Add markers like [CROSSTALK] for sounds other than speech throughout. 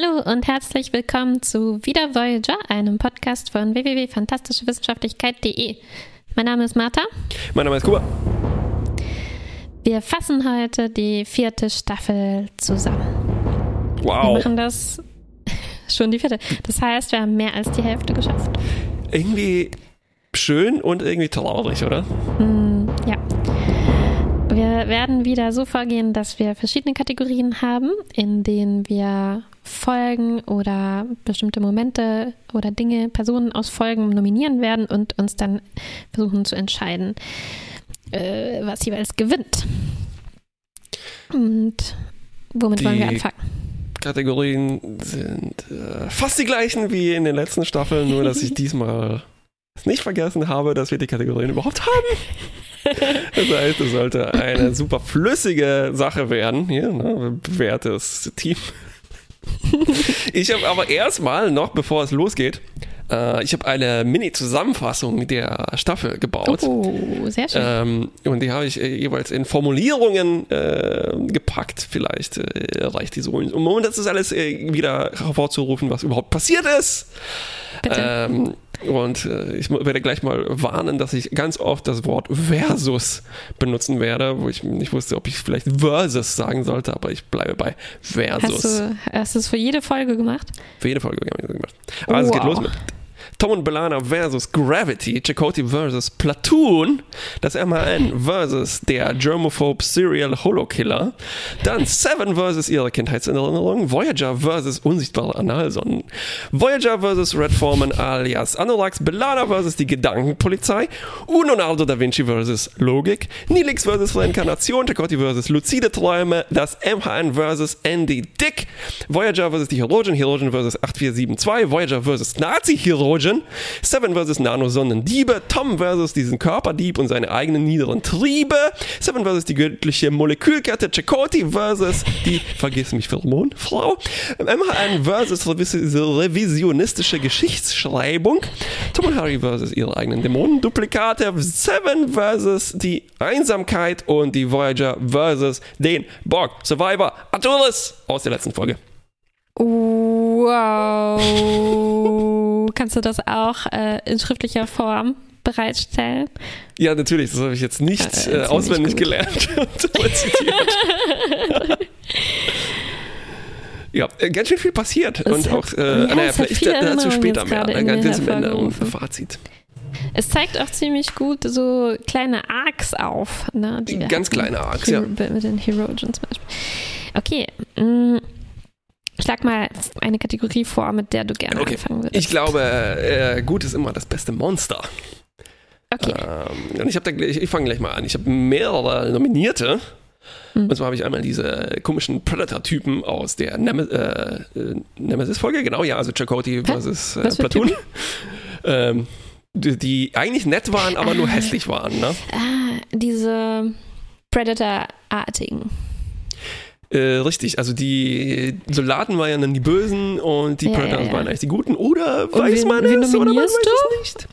Hallo und herzlich willkommen zu Wieder Voyager, einem Podcast von www.fantastischewissenschaftlichkeit.de. Mein Name ist Martha. Mein Name ist Kuba. Wir fassen heute die vierte Staffel zusammen. Wow. Wir machen das [LAUGHS] schon die vierte. Das heißt, wir haben mehr als die Hälfte geschafft. Irgendwie schön und irgendwie traurig, oder? Mm. Wir werden wieder so vorgehen, dass wir verschiedene Kategorien haben, in denen wir Folgen oder bestimmte Momente oder Dinge, Personen aus Folgen nominieren werden und uns dann versuchen zu entscheiden, äh, was jeweils gewinnt. Und womit Die wollen wir anfangen? Kategorien sind äh, fast die gleichen wie in den letzten Staffeln, nur dass ich [LAUGHS] diesmal nicht vergessen habe, dass wir die Kategorien überhaupt haben. [LAUGHS] [LAUGHS] Das heißt, es sollte eine super flüssige Sache werden. Hier, ne, bewährtes Team. [LAUGHS] Ich habe aber erstmal, noch bevor es losgeht, äh, ich habe eine Mini-Zusammenfassung der Staffel gebaut. Oh, sehr schön. Ähm, und die habe ich äh, jeweils in Formulierungen äh, gepackt. Vielleicht äh, reicht die so. Um, um das ist alles äh, wieder hervorzurufen, was überhaupt passiert ist. Bitte. Ähm, und äh, ich werde gleich mal warnen, dass ich ganz oft das Wort Versus benutzen werde, wo ich nicht wusste, ob ich vielleicht Versus sagen sollte, aber ich bleibe bei Versus. hast du hast du es für jede Folge gemacht? Für jede Folge haben wir das gemacht. Also es geht Wow. los mit Tom und Belana versus Gravity, Chakotay versus Platoon, das MHN versus der Germophobe Serial Holokiller, dann Seven versus ihre Kindheitserinnerung, Voyager versus unsichtbare Analsonnen, Voyager versus Red Foreman alias Anolax, Belana versus die Gedankenpolizei, Leonardo da Vinci versus Logik, Nilix versus Reinkarnation, Chakotay versus lucide Träume, das MHN versus Andy Dick, Voyager versus die Herogen, Herogen versus 8472, Voyager versus Nazi-Herogen, Seven versus Nanosonnendiebe, Tom versus diesen Körperdieb und seine eigenen niederen Triebe, Seven versus die göttliche Molekülkette, Chakotay versus die, [LAUGHS] vergiss mich, Pheromonfrau, MHN versus revis- revisionistische Geschichtsschreibung, Tom und Harry versus ihre eigenen Dämonenduplikate, Seven versus die Einsamkeit und die Voyager versus den Borg. Survivor Arturus aus der letzten Folge. Wow. Kannst du das auch äh, in schriftlicher Form bereitstellen? Ja, natürlich, das habe ich jetzt nicht Äh, auswendig gut. gelernt [LAUGHS] und rezitiert. ja, äh, ganz schön viel passiert. Es und auch, äh, ja, naja, vielleicht dazu später mehr. Ganz mir am Ende hervorgerufen. Fazit. Es zeigt auch ziemlich gut so kleine Arcs auf. Ne, Ganz kleine Arcs, Hero, ja. Mit den Herogen zum Beispiel. Okay. Schlag mal eine Kategorie vor, mit der du gerne Okay. anfangen würdest. Ich glaube, äh, gut ist immer das beste Monster. Okay. Ähm, und ich, da, gleich- ich fange gleich mal an. Ich habe mehrere Nominierte. Mhm. Und zwar habe ich einmal diese komischen Predator-Typen aus der Neme äh, äh, Nemesis-Folge, genau, ja, also Chakotay Hä? versus äh, Platoon. [LAUGHS] Ähm, die, die eigentlich nett waren, aber nur Ah. hässlich waren. Ne? Ah, diese Predator-artigen. Äh, richtig, also die Soldaten waren dann die Bösen und die Ja, Predators ja, waren eigentlich die Guten. Oder weiß wen- man wen es oder man weiß es nicht.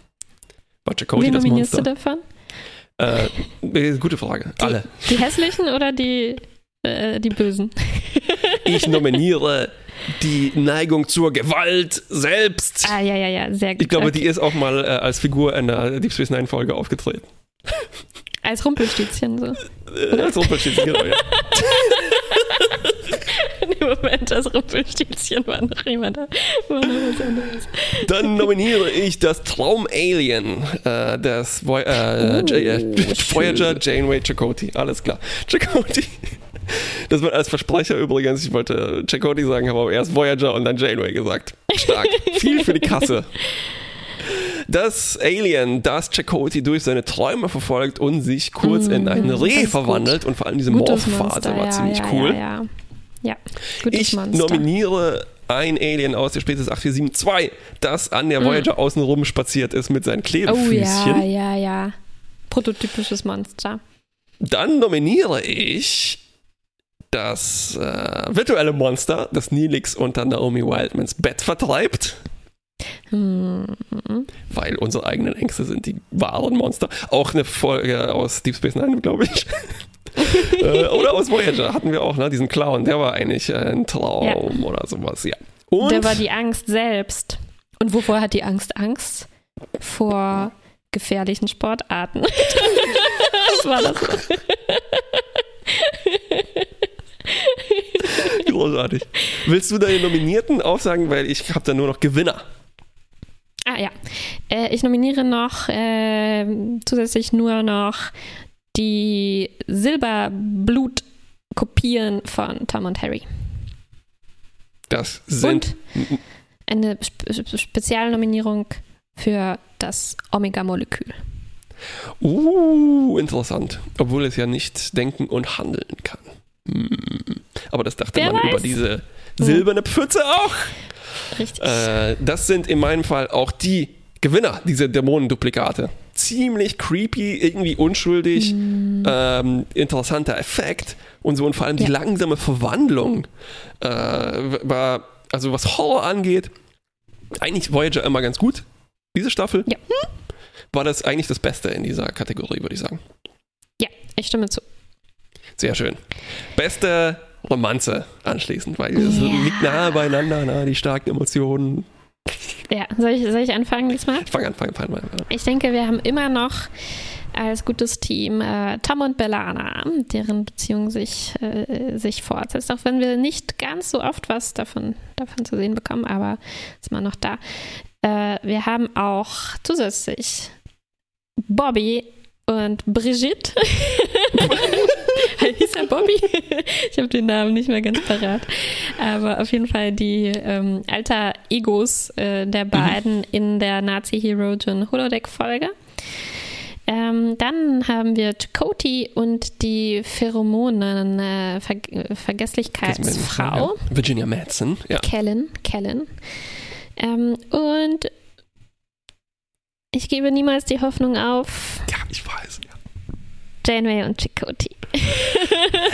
War Chakotay Wen das nominierst Monster? du davon? Äh, äh, gute Frage. Alle. Die hässlichen oder die, äh, die bösen? [LAUGHS] Ich nominiere die Neigung zur Gewalt selbst. Ah, ja, ja, ja, sehr gut. Ich glaube, okay. die ist auch mal äh, als Figur in der Deep Space Nine Folge aufgetreten. Als Rumpelstilzchen so. Äh, als Rumpelstilzchen, genau, ja. [LAUGHS] [LAUGHS] Im Moment, das Rumpelstilzchen war noch jemand da. War noch was anderes. Dann nominiere ich das Traum-Alien, äh, das Voy äh, Oh, äh. [LAUGHS] Voyager Janeway Chakotay. Alles klar. [LAUGHS] Chakotay. Das wird als Versprecher übrigens. Ich wollte Chakotay sagen, habe aber erst Voyager und dann Janeway gesagt. Stark. Viel für die Kasse. Das Alien, das Chakotay durch seine Träume verfolgt und sich kurz in ein Reh ganz gut. verwandelt. Und vor allem diese Morphphase war ja, ziemlich ja, cool. Ja, ja. gutes Ich Monster. nominiere ein Alien aus der Spezies 8472, das an der Voyager außenrum spaziert ist mit seinen Mm. Oh Klebefüßchen. ja, ja, ja. Prototypisches Monster. Dann nominiere ich das äh, virtuelle Monster, das Neelix unter Naomi Wildmans Bett vertreibt. Hm. weil unsere eigenen Ängste sind die wahren Monster. Auch eine Folge aus Deep Space Nine, glaube ich. [LAUGHS] äh, oder aus Voyager hatten wir auch, ne? Diesen Clown, der war eigentlich ein Traum oder sowas, ja. Und Der war die Angst selbst. Und wovor hat die Angst Angst? Vor gefährlichen Sportarten. [LAUGHS] Was war das? großartig. Willst du deine Nominierten aufsagen? Weil ich habe da nur noch Gewinner. Ah ja. Äh, ich nominiere noch äh, zusätzlich nur noch die Silberblut-Kopien von Tom und Harry. Das sind. Und eine Spe Spe Spezialnominierung für das Omega-Molekül. Uh, interessant. Obwohl es ja nicht denken und handeln kann. Hm. Aber das dachte Wer man weiß? über diese silberne Pfütze auch. Richtig. Äh, das sind in meinem Fall auch die Gewinner, diese Dämonenduplikate. Ziemlich creepy, irgendwie unschuldig, ähm, interessanter Effekt und so und vor allem die Ja. langsame Verwandlung äh, war, also was Horror angeht, eigentlich Voyager immer ganz gut. Diese Staffel Ja. war das eigentlich das Beste in dieser Kategorie, würde ich sagen. ja, ich stimme zu. Sehr schön. Beste Romanze anschließend, weil es Ja. liegt nahe beieinander, na, die starken Emotionen. Ja, soll ich, soll ich anfangen diesmal? Fang an, fang an, fang an. Ich denke, wir haben immer noch als gutes Team äh, Tom und Bellana, deren Beziehung sich, äh, sich fortsetzt, auch wenn wir nicht ganz so oft was davon, davon zu sehen bekommen, aber ist mal noch da. Äh, wir haben auch zusätzlich Bobby und Brigitte. [LAUGHS] Hieß er Bobby? [LAUGHS] Ich habe den Namen nicht mehr ganz parat. Aber auf jeden Fall die ähm, alter Egos äh, der beiden in der Nazi-Hero Holodeck-Folge. Ähm, dann haben wir Chakotay und die Pheromonen äh, Ver äh, Vergesslichkeitsfrau. Virginia Madsen, ja. Kellen, Kellen. Ähm, und ich gebe niemals die Hoffnung auf Ja, ich weiß. Ja. Janeway und Chakotay.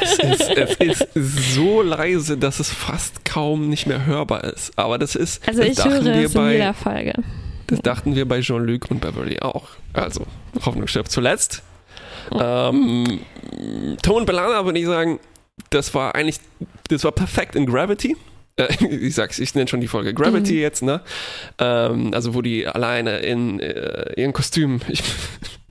Es, ist, es ist so leise, dass es fast kaum nicht mehr hörbar ist. Aber das ist, Also das ich dachten höre wir es in bei, jeder Folge. das dachten wir bei Jean-Luc und Beverly auch. Also, Hoffnung stirbt zuletzt. Ähm, Tom und Belana würde ich sagen, das war eigentlich, das war perfekt in Gravity. Äh, [LAUGHS] Ich sag's, ich nenne schon die Folge Gravity Mhm. jetzt, ne? Ähm, also wo die alleine in äh, ihren Kostüm, [LAUGHS] ich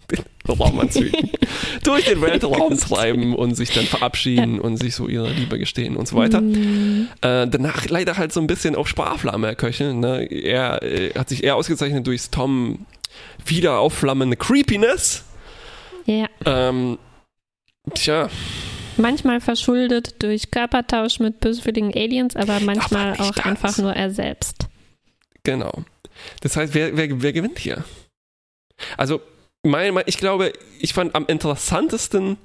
bin Raumanzügen, [LAUGHS] durch den Weltraum treiben und sich dann verabschieden und sich so ihre Liebe gestehen und so weiter. Mm, Äh, danach leider halt so ein bisschen auf Sparflamme köcheln. Ne? Er äh, hat sich eher ausgezeichnet durch Tom wieder aufflammende Creepiness. Ja, Ähm, tja, manchmal verschuldet durch Körpertausch mit böswilligen Aliens, aber manchmal nicht auch ganz. einfach nur er selbst. genau. Das heißt, wer, wer, wer gewinnt hier? Also, mein, ich glaube, ich fand am interessantesten,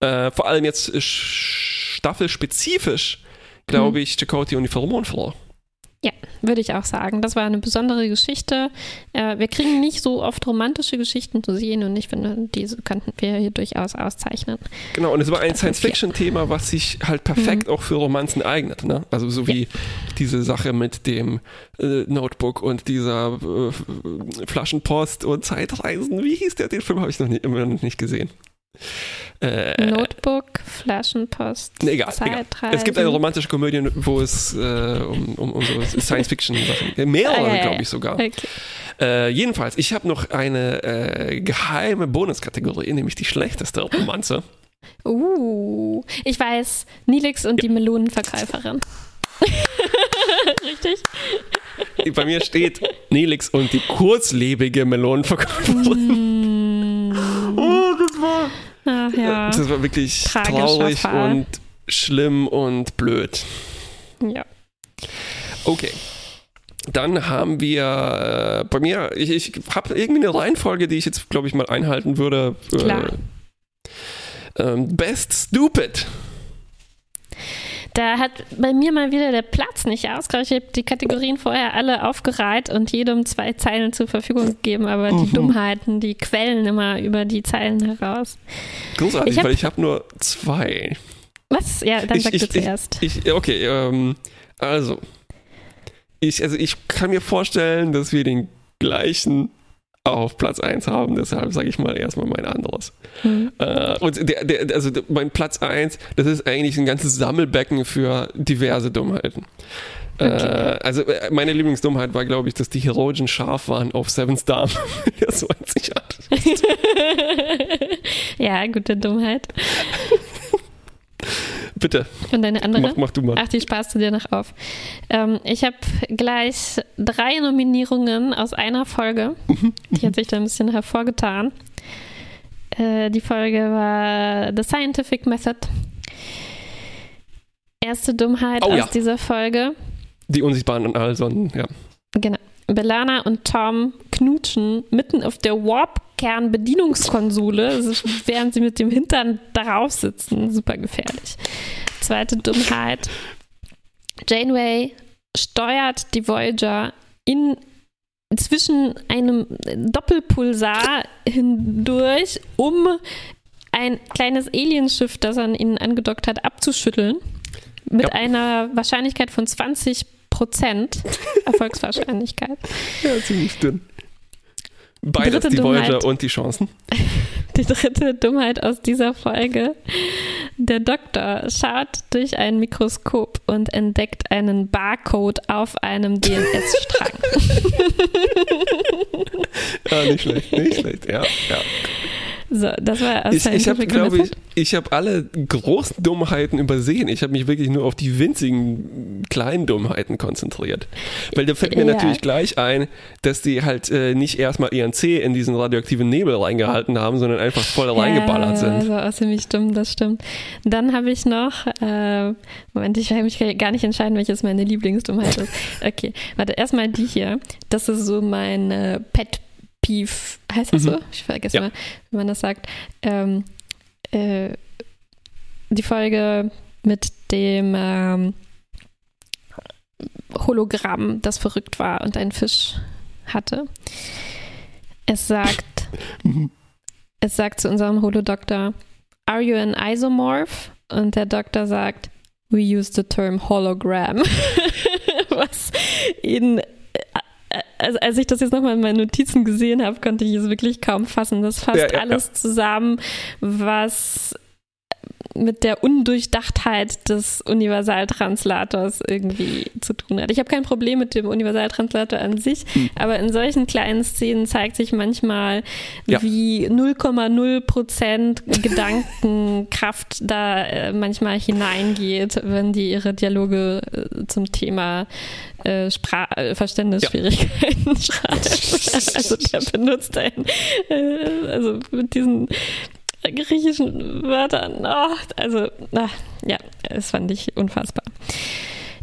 äh, vor allem jetzt sch- staffelspezifisch, glaube Mhm. ich, Chakotay und die Pheromonfrau. Würde ich auch sagen. Das war eine besondere Geschichte. Äh, wir kriegen nicht so oft romantische Geschichten zu sehen und ich finde, diese könnten wir hier durchaus auszeichnen. Genau, und es war ein Science-Fiction-Thema, was sich halt perfekt auch für Romanzen eignet. Ne? Also so wie diese Sache mit dem äh, Notebook und dieser äh, Flaschenpost und Zeitreisen. Wie hieß der? Den Film habe ich noch nie, immer noch nicht gesehen. Äh, Notebook, Flaschenpost, nee, egal, egal. Es gibt eine romantische Komödie, wo es äh, um, um, um so Science-Fiction-Sachen, Ah, mehrere, ja, ja, glaube ja. ich sogar. Okay. Äh, jedenfalls, ich habe noch eine äh, geheime Bonuskategorie, nämlich die schlechteste Romanze. Uh, ich weiß, Nilix und die Melonenverkäuferin. [LAUGHS] Richtig? Bei mir steht Nelix und die kurzlebige Melonenverkäuferin. Mm. Oh, das war, Ach ja. das war wirklich traurig Fall. und schlimm und blöd. ja. Okay. Dann haben wir äh, bei mir, ich, ich habe irgendwie eine Reihenfolge, die ich jetzt, glaube ich, mal einhalten würde. Äh, Klar. ähm, Best Stupid. Da hat bei mir mal wieder der Platz nicht ausgereicht. Ich habe die Kategorien vorher alle aufgereiht und jedem zwei Zeilen zur Verfügung gegeben, aber die Mhm. Dummheiten, die quellen immer über die Zeilen heraus. Großartig, Ich hab- weil ich habe nur zwei. Was? Ja, dann Ich- sag ich- du zuerst. Ich, okay, ähm, also. Ich, also ich kann mir vorstellen, dass wir den gleichen auf Platz 1 haben, deshalb sage ich mal erstmal mein anderes. Hm. Äh, und der, der, also mein Platz 1, das ist eigentlich ein ganzes Sammelbecken für diverse Dummheiten. Äh, also äh, meine Lieblingsdummheit war, glaube ich, dass die Heroischen scharf waren auf Seven's [LAUGHS] Darm. Der so einzigartig [LAUGHS] ja, gute Dummheit. [LAUGHS] Bitte, Und eine andere? mach, mach du mal. Ach, die sparst du dir noch auf. Ähm, ich habe gleich drei Nominierungen aus einer Folge. Die hat sich da ein bisschen hervorgetan. Äh, die Folge war The Scientific Method. Erste Dummheit Oh aus ja. dieser Folge. Die Unsichtbaren so, ja. Genau. Belana und Tom knutschen mitten auf der Warp-Kern-Bedienungskonsole, also während sie mit dem Hintern darauf sitzen. Super gefährlich. Zweite Dummheit. Janeway steuert die Voyager in zwischen einem Doppelpulsar hindurch, um ein kleines Alienschiff, das an ihnen angedockt hat, abzuschütteln. Mit Ja. einer Wahrscheinlichkeit von 20 Prozent [LAUGHS] Erfolgswahrscheinlichkeit. Ja, ziemlich dünn. Beides, Dritte die Voyager Dummheit. und die Chancen. [LAUGHS] Die dritte Dummheit aus dieser Folge. Der Doktor schaut durch ein Mikroskop und entdeckt einen Barcode auf einem DNS-Strang. [LAUGHS] Ja, nicht schlecht, nicht schlecht, ja. ja. So, das war Ich, ich habe, glaube ich, ich habe alle großen Dummheiten übersehen. Ich habe mich wirklich nur auf die winzigen kleinen Dummheiten konzentriert. Weil da fällt mir Ja. natürlich gleich ein, dass die halt äh, nicht erstmal ihren C in diesen radioaktiven Nebel reingehalten haben, sondern einfach voll reingeballert Ja, sind. das war auch ziemlich dumm, das stimmt. Dann habe ich noch, äh, Moment, ich kann mich gar nicht entscheiden, welches meine Lieblingsdummheit ist. Okay, warte, erstmal die hier. Das ist so mein äh, Pet Peeve, heißt das Mhm. so? Ich vergesse Ja. mal, wie man das sagt. Ähm, äh, die Folge mit dem ähm, Hologramm, das verrückt war und einen Fisch hatte. Es sagt, [LAUGHS] es sagt zu unserem Holodoktor, Are you an isomorph? Und der Doktor sagt, We use the term hologram. [LAUGHS] Was ihn, also als ich das jetzt nochmal in meinen Notizen gesehen habe, konnte ich es wirklich kaum fassen. Das fasst Ja, ja, ja. alles zusammen, was mit der Undurchdachtheit des Universaltranslators irgendwie zu tun hat. Ich habe kein Problem mit dem Universaltranslator an sich, Hm. aber in solchen kleinen Szenen zeigt sich manchmal, Ja. wie 0,0 Prozent Gedankenkraft [LAUGHS] da äh, manchmal hineingeht, wenn die ihre Dialoge äh, zum Thema äh, Spra äh, Verständnisschwierigkeiten [LAUGHS] schreiben. Also der benutzt ein, äh, also mit diesen griechischen Wörtern. Oh, also, ah, ja, das fand ich unfassbar.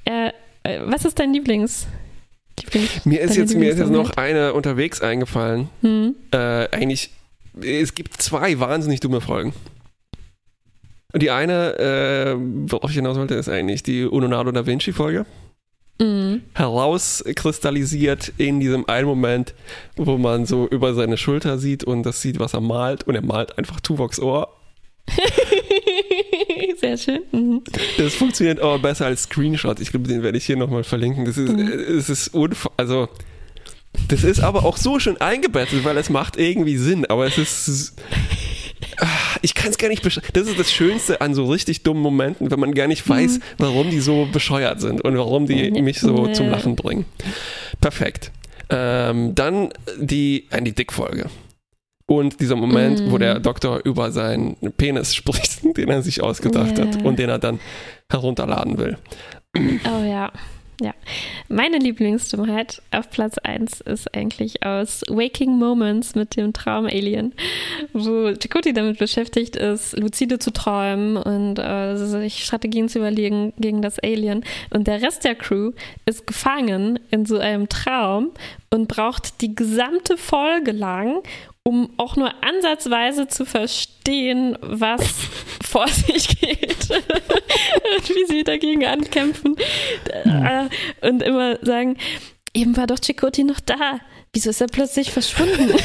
Äh, äh, was ist dein Lieblings? Lieblings Mir ist jetzt, mir ist jetzt noch eine unterwegs eingefallen. Hm. Äh, eigentlich, es gibt zwei wahnsinnig dumme Folgen. Und die eine, äh, worauf ich hinaus wollte, ist eigentlich die Leonardo da Vinci-Folge. Mhm. herauskristallisiert in diesem einen Moment, wo man so über seine Schulter sieht und das sieht, was er malt und er malt einfach Tuvoks Ohr. [LAUGHS] Sehr schön. Mhm. Das funktioniert aber besser als Screenshot. Ich glaube, den werde ich hier nochmal verlinken. Das ist, Mhm. es ist unf also das ist aber auch so schön eingebettet, weil es macht irgendwie Sinn, aber es ist ich kann es gar nicht beschreiben. Das ist das Schönste an so richtig dummen Momenten, wenn man gar nicht weiß, warum die so bescheuert sind und warum die mich so Nee. zum Lachen bringen. Perfekt. Ähm, dann die, die Dickfolge. Und dieser Moment, wo Mm. der Doktor über seinen Penis spricht, [LAUGHS] den er sich ausgedacht Ja. hat und den er dann herunterladen will. Oh ja. Ja. Meine Lieblingsdummheit auf Platz 1 ist eigentlich aus Waking Moments mit dem Traum-Alien, wo Chakotay damit beschäftigt ist, lucide zu träumen und äh, sich Strategien zu überlegen gegen das Alien. Und der Rest der Crew ist gefangen in so einem Traum und braucht die gesamte Folge lang, um auch nur ansatzweise zu verstehen, was [LAUGHS] vor sich geht und wie sie dagegen ankämpfen äh, und immer sagen, eben war doch Chakotay noch da. Wieso ist er plötzlich verschwunden? [LAUGHS]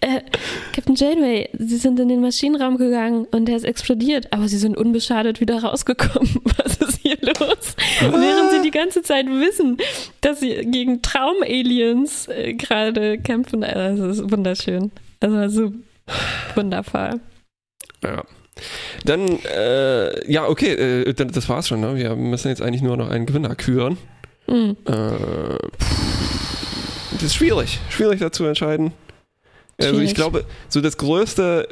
äh, Captain Janeway, Sie sind in den Maschinenraum gegangen und er ist explodiert, aber Sie sind unbeschadet wieder rausgekommen. [LAUGHS] Was ist hier los? Während Sie die ganze Zeit wissen, dass Sie gegen Traum-Aliens äh, gerade kämpfen. Also, das ist wunderschön. Also so wundervoll. Ja. Dann, äh, ja, okay, äh, dann- das war's schon. Ne? Wir müssen jetzt eigentlich nur noch einen Gewinner küren. Mhm. Äh, das ist schwierig, schwierig dazu entscheiden. Also ich glaube, so das größte,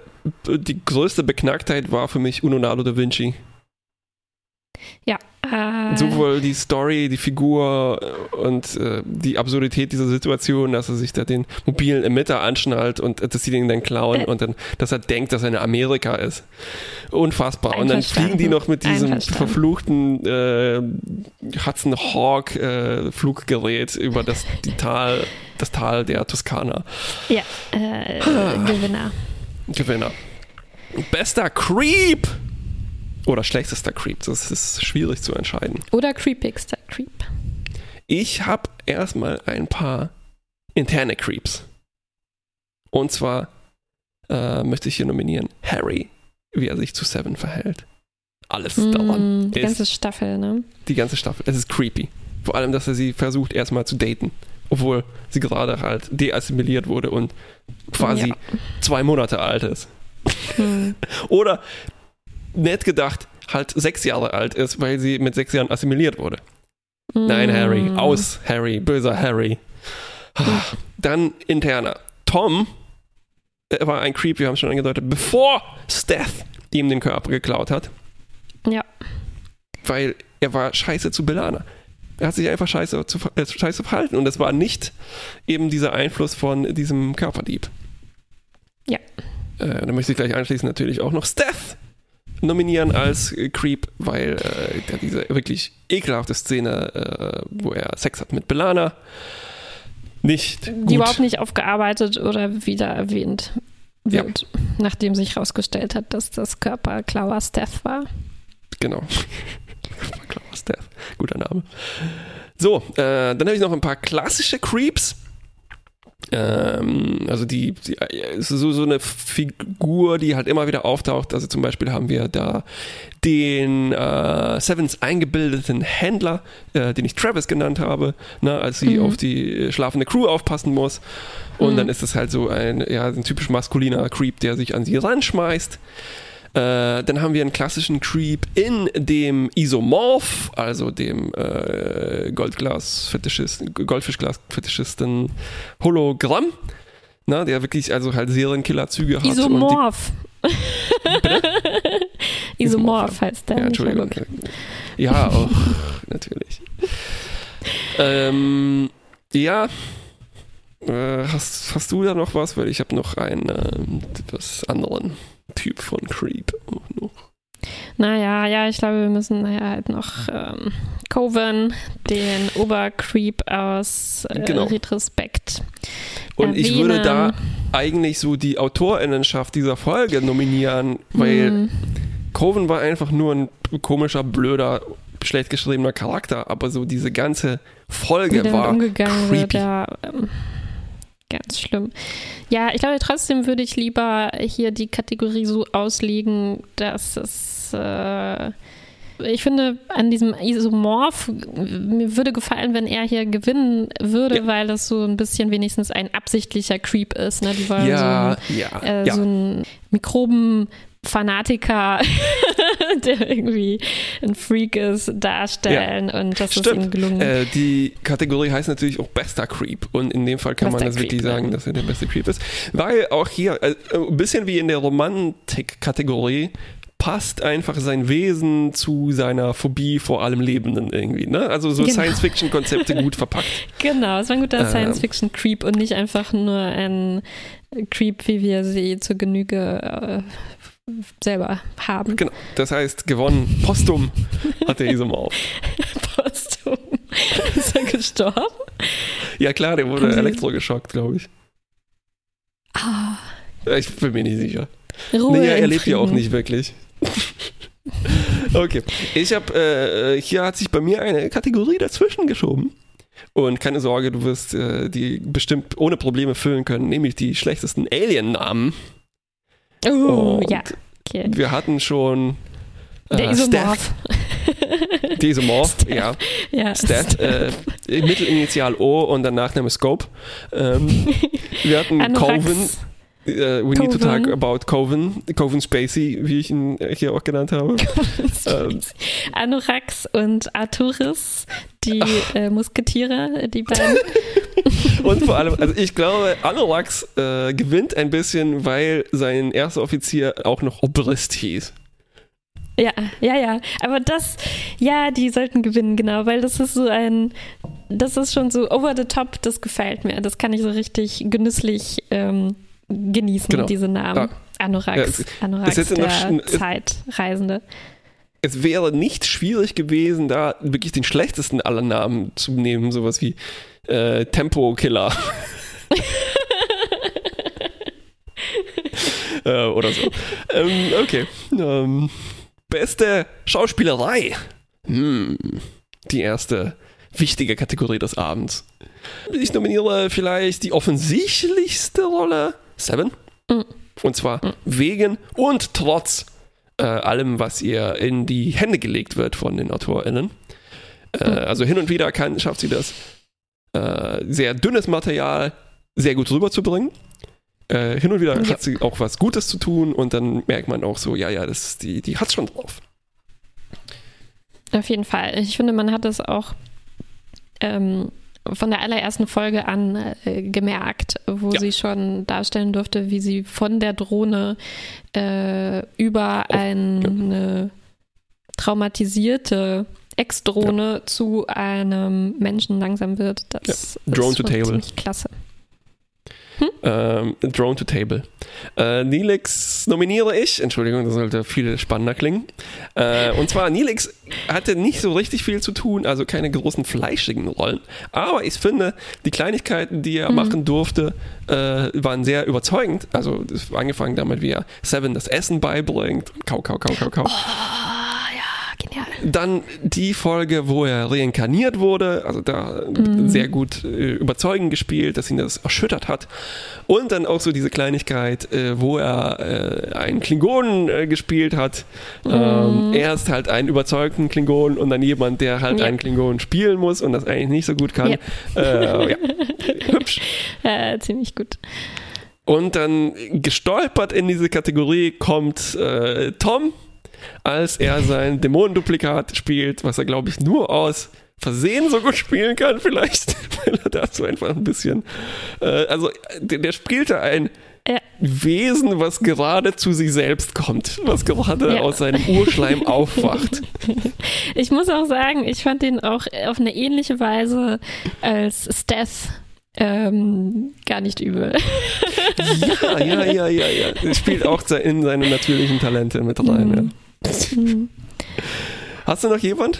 die größte Beknacktheit war für mich Leonardo da Vinci. Ja. Äh, Sowohl die Story, die Figur äh, und äh, die Absurdität dieser Situation, dass er sich da den mobilen Emitter anschnallt und äh, dass sie den dann klauen Äh. und dann, dass er denkt, dass er in Amerika ist. Unfassbar. Und dann fliegen die noch mit diesem verfluchten äh, Hudson Hawk äh, Fluggerät über das Tal, das Tal der Toskana. ja, äh, Gewinner. Gewinner. Bester Creep! Oder schlechtester Creep. Das ist schwierig zu entscheiden. Oder Creepigster Creep. Ich habe erstmal ein paar interne Creeps. Und zwar äh, möchte ich hier nominieren Harry, wie er sich zu Seven verhält. Alles. Mm, die ist ganze Staffel, ne? die ganze Staffel. Es ist creepy. Vor allem, dass er sie versucht, erstmal zu daten. Obwohl sie gerade halt deassimiliert wurde und quasi Ja. zwei Monate alt ist. Hm. [LAUGHS] Oder nett gedacht, halt sechs Jahre alt ist, weil sie mit sechs Jahren assimiliert wurde. Nein, Harry. Mm. Aus, Harry. Böser Harry. Ah, Dann interner. Tom war ein Creep, wir haben es schon angedeutet, bevor Steph ihm den Körper geklaut hat. Ja. Weil er war scheiße zu Belana. Er hat sich einfach scheiße, zu, äh, scheiße verhalten und es war nicht eben dieser Einfluss von diesem Körperdieb. Ja. Äh, dann möchte ich gleich anschließend natürlich auch noch Steph nominieren als Creep, weil äh, diese wirklich ekelhafte Szene, äh, wo er Sex hat mit Belana, nicht Die gut. überhaupt nicht aufgearbeitet oder wieder erwähnt wird, nachdem sich herausgestellt hat, dass das Körper Klauer Steph war. Genau. [LAUGHS] Klar, Steph. Guter Name. So, äh, dann habe ich noch ein paar klassische Creeps. Ähm, also die, die äh, ist so, so eine Figur, die halt immer wieder auftaucht. Also zum Beispiel haben wir da den äh, Sevens eingebildeten Händler, äh, den ich Travis genannt habe, ne, als sie Mhm. auf die schlafende Crew aufpassen muss. Und Mhm. dann ist es halt so ein, ja, ein typisch maskuliner Creep, der sich an sie ranschmeißt. Äh, dann haben wir einen klassischen Creep in dem Isomorph, also dem äh, Goldglas-Fetischisten, Goldfischglas-Fetischisten Hologramm, na, der wirklich also halt Serienkiller-Züge hat. [LAUGHS] Isomorph. Isomorph, heißt der. Ja, Entschuldigung. Ja, auch, natürlich. [LAUGHS] Ähm, ja, äh, hast, hast du da noch was? Weil ich habe noch einen ähm, etwas anderen Typ von Creep noch. Naja, ja, ich glaube, wir müssen naja, halt noch ähm, Coven, den Obercreep aus äh, Genau. Retrospekt. Und ich würde da erwähnen. eigentlich so die Autorinnenschaft dieser Folge nominieren, weil Hm, Coven war einfach nur ein komischer, blöder, schlecht geschriebener Charakter, aber so diese ganze wie Folge damit war umgegangen wird, creepy. ja. Ähm, ganz schlimm. Ja, ich glaube, trotzdem würde ich lieber hier die Kategorie so auslegen, dass es. Äh, ich finde, an diesem Isomorph, mir würde gefallen, wenn er hier gewinnen würde, Ja. weil das so ein bisschen wenigstens ein absichtlicher Creep ist. Ne? Die wollen ja, so ja, ein, äh, ja. so ein Mikrobenfanatiker, [LAUGHS] der irgendwie ein Freak ist, darstellen und das ist ihm Stimmt. gelungen. Äh, die Kategorie heißt natürlich auch bester Creep und in dem Fall kann man Bester das wirklich Creep, sagen, ja. dass er der beste Creep ist, weil auch hier äh, ein bisschen wie in der Romantik-Kategorie passt einfach sein Wesen zu seiner Phobie vor allem Lebenden irgendwie, ne? Also so Genau. Science-Fiction-Konzepte gut verpackt. [LAUGHS] Genau, es war ein guter Ähm. Science-Fiction-Creep und nicht einfach nur ein Creep, wie wir sie zur Genüge äh, selber haben. Genau. Das heißt, gewonnen, postum hat der Isomorph. [LAUGHS] Postum. Ist er gestorben? Ja klar, der wurde Sie- elektrogeschockt, glaube ich. Ah, Ich bin mir nicht sicher. Ruhe Nee, er lebt ja auch nicht wirklich. [LAUGHS] okay. Ich habe, äh, hier hat sich bei mir eine Kategorie dazwischen geschoben. Und keine Sorge, du wirst äh, die bestimmt ohne Probleme füllen können, nämlich die schlechtesten Alien-Namen. Oh, Und ja, okay. Wir hatten schon äh, Der Isomorph. Steph, Isomorph, ja. [LAUGHS] ja, Stat, äh, Mittelinitial O und dann Nachname Scope. Ähm, wir hatten [LAUGHS] Anorax. Coven, Uh, we need to talk Coven. about Coven, Coven Spacey, wie ich ihn hier auch genannt habe. [LAUGHS] Ähm. Anorax und Arturis, die äh, Musketiere, die beiden. [LAUGHS] Und vor allem, also ich [LAUGHS] glaube, Anorax äh, gewinnt ein bisschen, weil sein erster Offizier auch noch Obrist hieß. Ja, ja, ja. Aber das, ja, die sollten gewinnen, genau, weil das ist so ein, das ist schon so over the top, das gefällt mir. Das kann ich so richtig genüsslich ähm, genießen, Genau. diese Namen. Ja. Anorax, Ja, es- Anorax, es der Zeitreisende. Es wäre nicht schwierig gewesen, da wirklich den schlechtesten aller Namen zu nehmen, sowas wie äh, Tempo Killer. [LAUGHS] äh, oder so. Ähm, okay. Ähm, beste Schauspielerei. Hm, die erste wichtige Kategorie des Abends. Ich nominiere vielleicht die offensichtlichste Rolle. Seven. Mhm. Und zwar wegen und trotz äh, allem, was ihr in die Hände gelegt wird von den AutorInnen. Äh, also hin und wieder kann, schafft sie das, äh, sehr dünnes Material sehr gut rüberzubringen. Äh, hin und wieder Ja. hat sie auch was Gutes zu tun und dann merkt man auch so, ja, ja, das, die, die hat's schon drauf. Auf jeden Fall. Ich finde, man hat es auch ähm, von der allerersten Folge an äh, gemerkt, wo Ja. sie schon darstellen durfte, wie sie von der Drohne äh, über Oh, eine traumatisierte Ex-Drohne zu einem Menschen langsam wird. Das Drone ist to table. ziemlich klasse. Ähm, Drone to Table. Äh, Nilix nominiere ich. Entschuldigung, das sollte viel spannender klingen. Äh, und zwar, Nilix hatte nicht so richtig viel zu tun, also keine großen fleischigen Rollen. Aber ich finde, die Kleinigkeiten, die er machen durfte, äh, waren sehr überzeugend. Also, angefangen damit, wie er Seven das Essen beibringt. Kau, kau, kau, kau, kau. Ja, genial. Dann die Folge, wo er reinkarniert wurde, also da sehr gut äh, überzeugend gespielt, dass ihn das erschüttert hat. Und dann auch so diese Kleinigkeit, äh, wo er äh, einen Klingonen äh, gespielt hat. Ähm, erst halt einen überzeugten Klingonen und dann jemand, der halt Ja. einen Klingonen spielen muss und das eigentlich nicht so gut kann. Ja. Äh, ja. Hübsch. [LAUGHS] Ziemlich gut. Und dann gestolpert in diese Kategorie kommt äh, Tom, als er sein Dämonenduplikat spielt, was er, glaube ich, nur aus Versehen so gut spielen kann, vielleicht, [LAUGHS] weil er dazu einfach ein bisschen. Äh, also, der, der spielte ein Ja. Wesen, was gerade zu sich selbst kommt, was gerade Ja. aus seinem Urschleim [LAUGHS] aufwacht. Ich muss auch sagen, ich fand ihn auch auf eine ähnliche Weise als Steph ähm, gar nicht übel. Ja, ja, ja, ja, ja. Er spielt auch [LAUGHS] in seine natürlichen Talente mit rein. Ja. Mhm. [LAUGHS] Hast du noch jemand?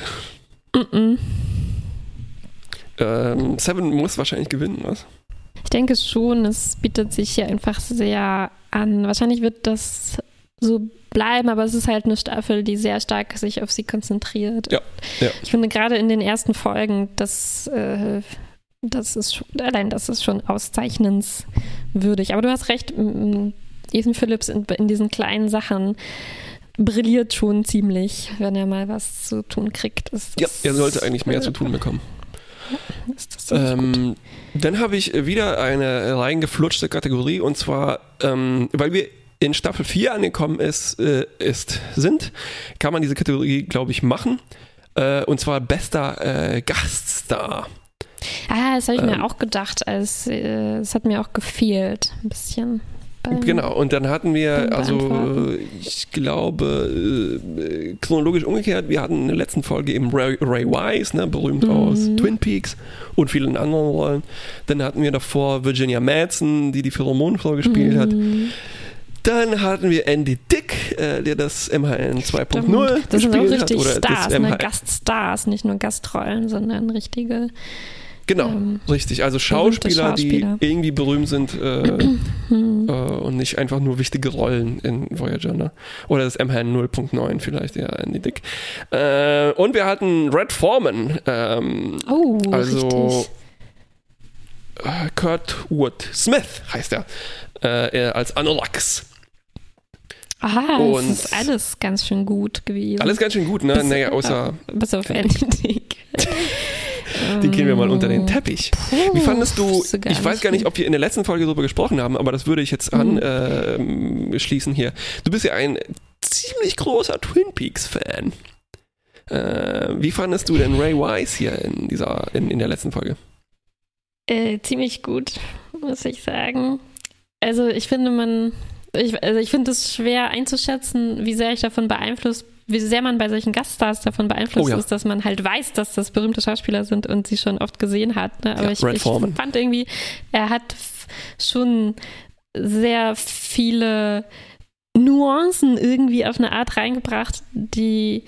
Mhm. Ähm, Seven muss wahrscheinlich gewinnen, was? Ich denke schon, es bietet sich hier einfach sehr an. Wahrscheinlich wird das so bleiben, aber es ist halt eine Staffel, die sehr stark sich auf sie konzentriert. Ja, ja. Ich finde gerade in den ersten Folgen, das, äh, das ist schon, allein das ist schon auszeichnenswürdig. Aber du hast recht, Ethan Phillips in, in diesen kleinen Sachen brilliert schon ziemlich, wenn er mal was zu tun kriegt. Ist Ja, er sollte eigentlich mehr zu tun bekommen. Ähm, dann habe ich wieder eine reingeflutschte Kategorie und zwar, ähm, weil wir in Staffel 4 angekommen ist, äh, ist, sind, kann man diese Kategorie, glaube ich, machen. Äh, und zwar bester äh, Gaststar. Ah, das habe ich Ähm. mir auch gedacht, äh, es hat mir auch gefehlt, ein bisschen. Genau, und dann hatten wir, also äh, ich glaube, äh, chronologisch umgekehrt, wir hatten in der letzten Folge eben Ray, Ray Wise, ne, berühmt Mhm. aus Twin Peaks und vielen anderen Rollen. Dann hatten wir davor Virginia Madsen, die die Pheromonfrau gespielt hat. Mhm. Dann hatten wir Andy Dick, äh, der das MHN 2.0 Stimmt. Das sind auch gespielt hat. richtig Stars, ne? Gaststars, nicht nur Gastrollen, sondern richtige. Genau, ähm, richtig. Also Schauspieler, Schauspieler. die irgendwie berühmt sind äh, [CLEARS THROAT] äh, und nicht einfach nur wichtige Rollen in Voyager. Ne? Oder das MHN 0.9 vielleicht, ja, Andy Dick. Äh, und wir hatten Red Foreman, ähm, Oh, also richtig. äh, Kurt Wood Smith heißt er, äh, er als Anolax. Aha, und- es ist alles ganz schön gut gewesen. Alles ganz schön gut, ne? Bis- Naja, außer Bis auf Andy Dick. [LAUGHS] Den gehen wir mal unter den Teppich. Wie fandest du, ich weiß gar nicht, ob wir in der letzten Folge darüber gesprochen haben, aber das würde ich jetzt Mhm. anschließen hier. Du bist ja ein ziemlich großer Twin Peaks-Fan. Äh, wie fandest du denn Ray Wise hier in, dieser, in, in der letzten Folge? Äh, ziemlich gut, muss ich sagen. Also ich finde man, ich, also ich finde es schwer einzuschätzen, wie sehr ich davon beeinflusst, wie sehr man bei solchen Gaststars davon beeinflusst Oh ja. ist, dass man halt weiß, dass das berühmte Schauspieler sind und sie schon oft gesehen hat. Ne? Aber Ja, ich, ich fand irgendwie, er hat schon sehr viele Nuancen irgendwie auf eine Art reingebracht, die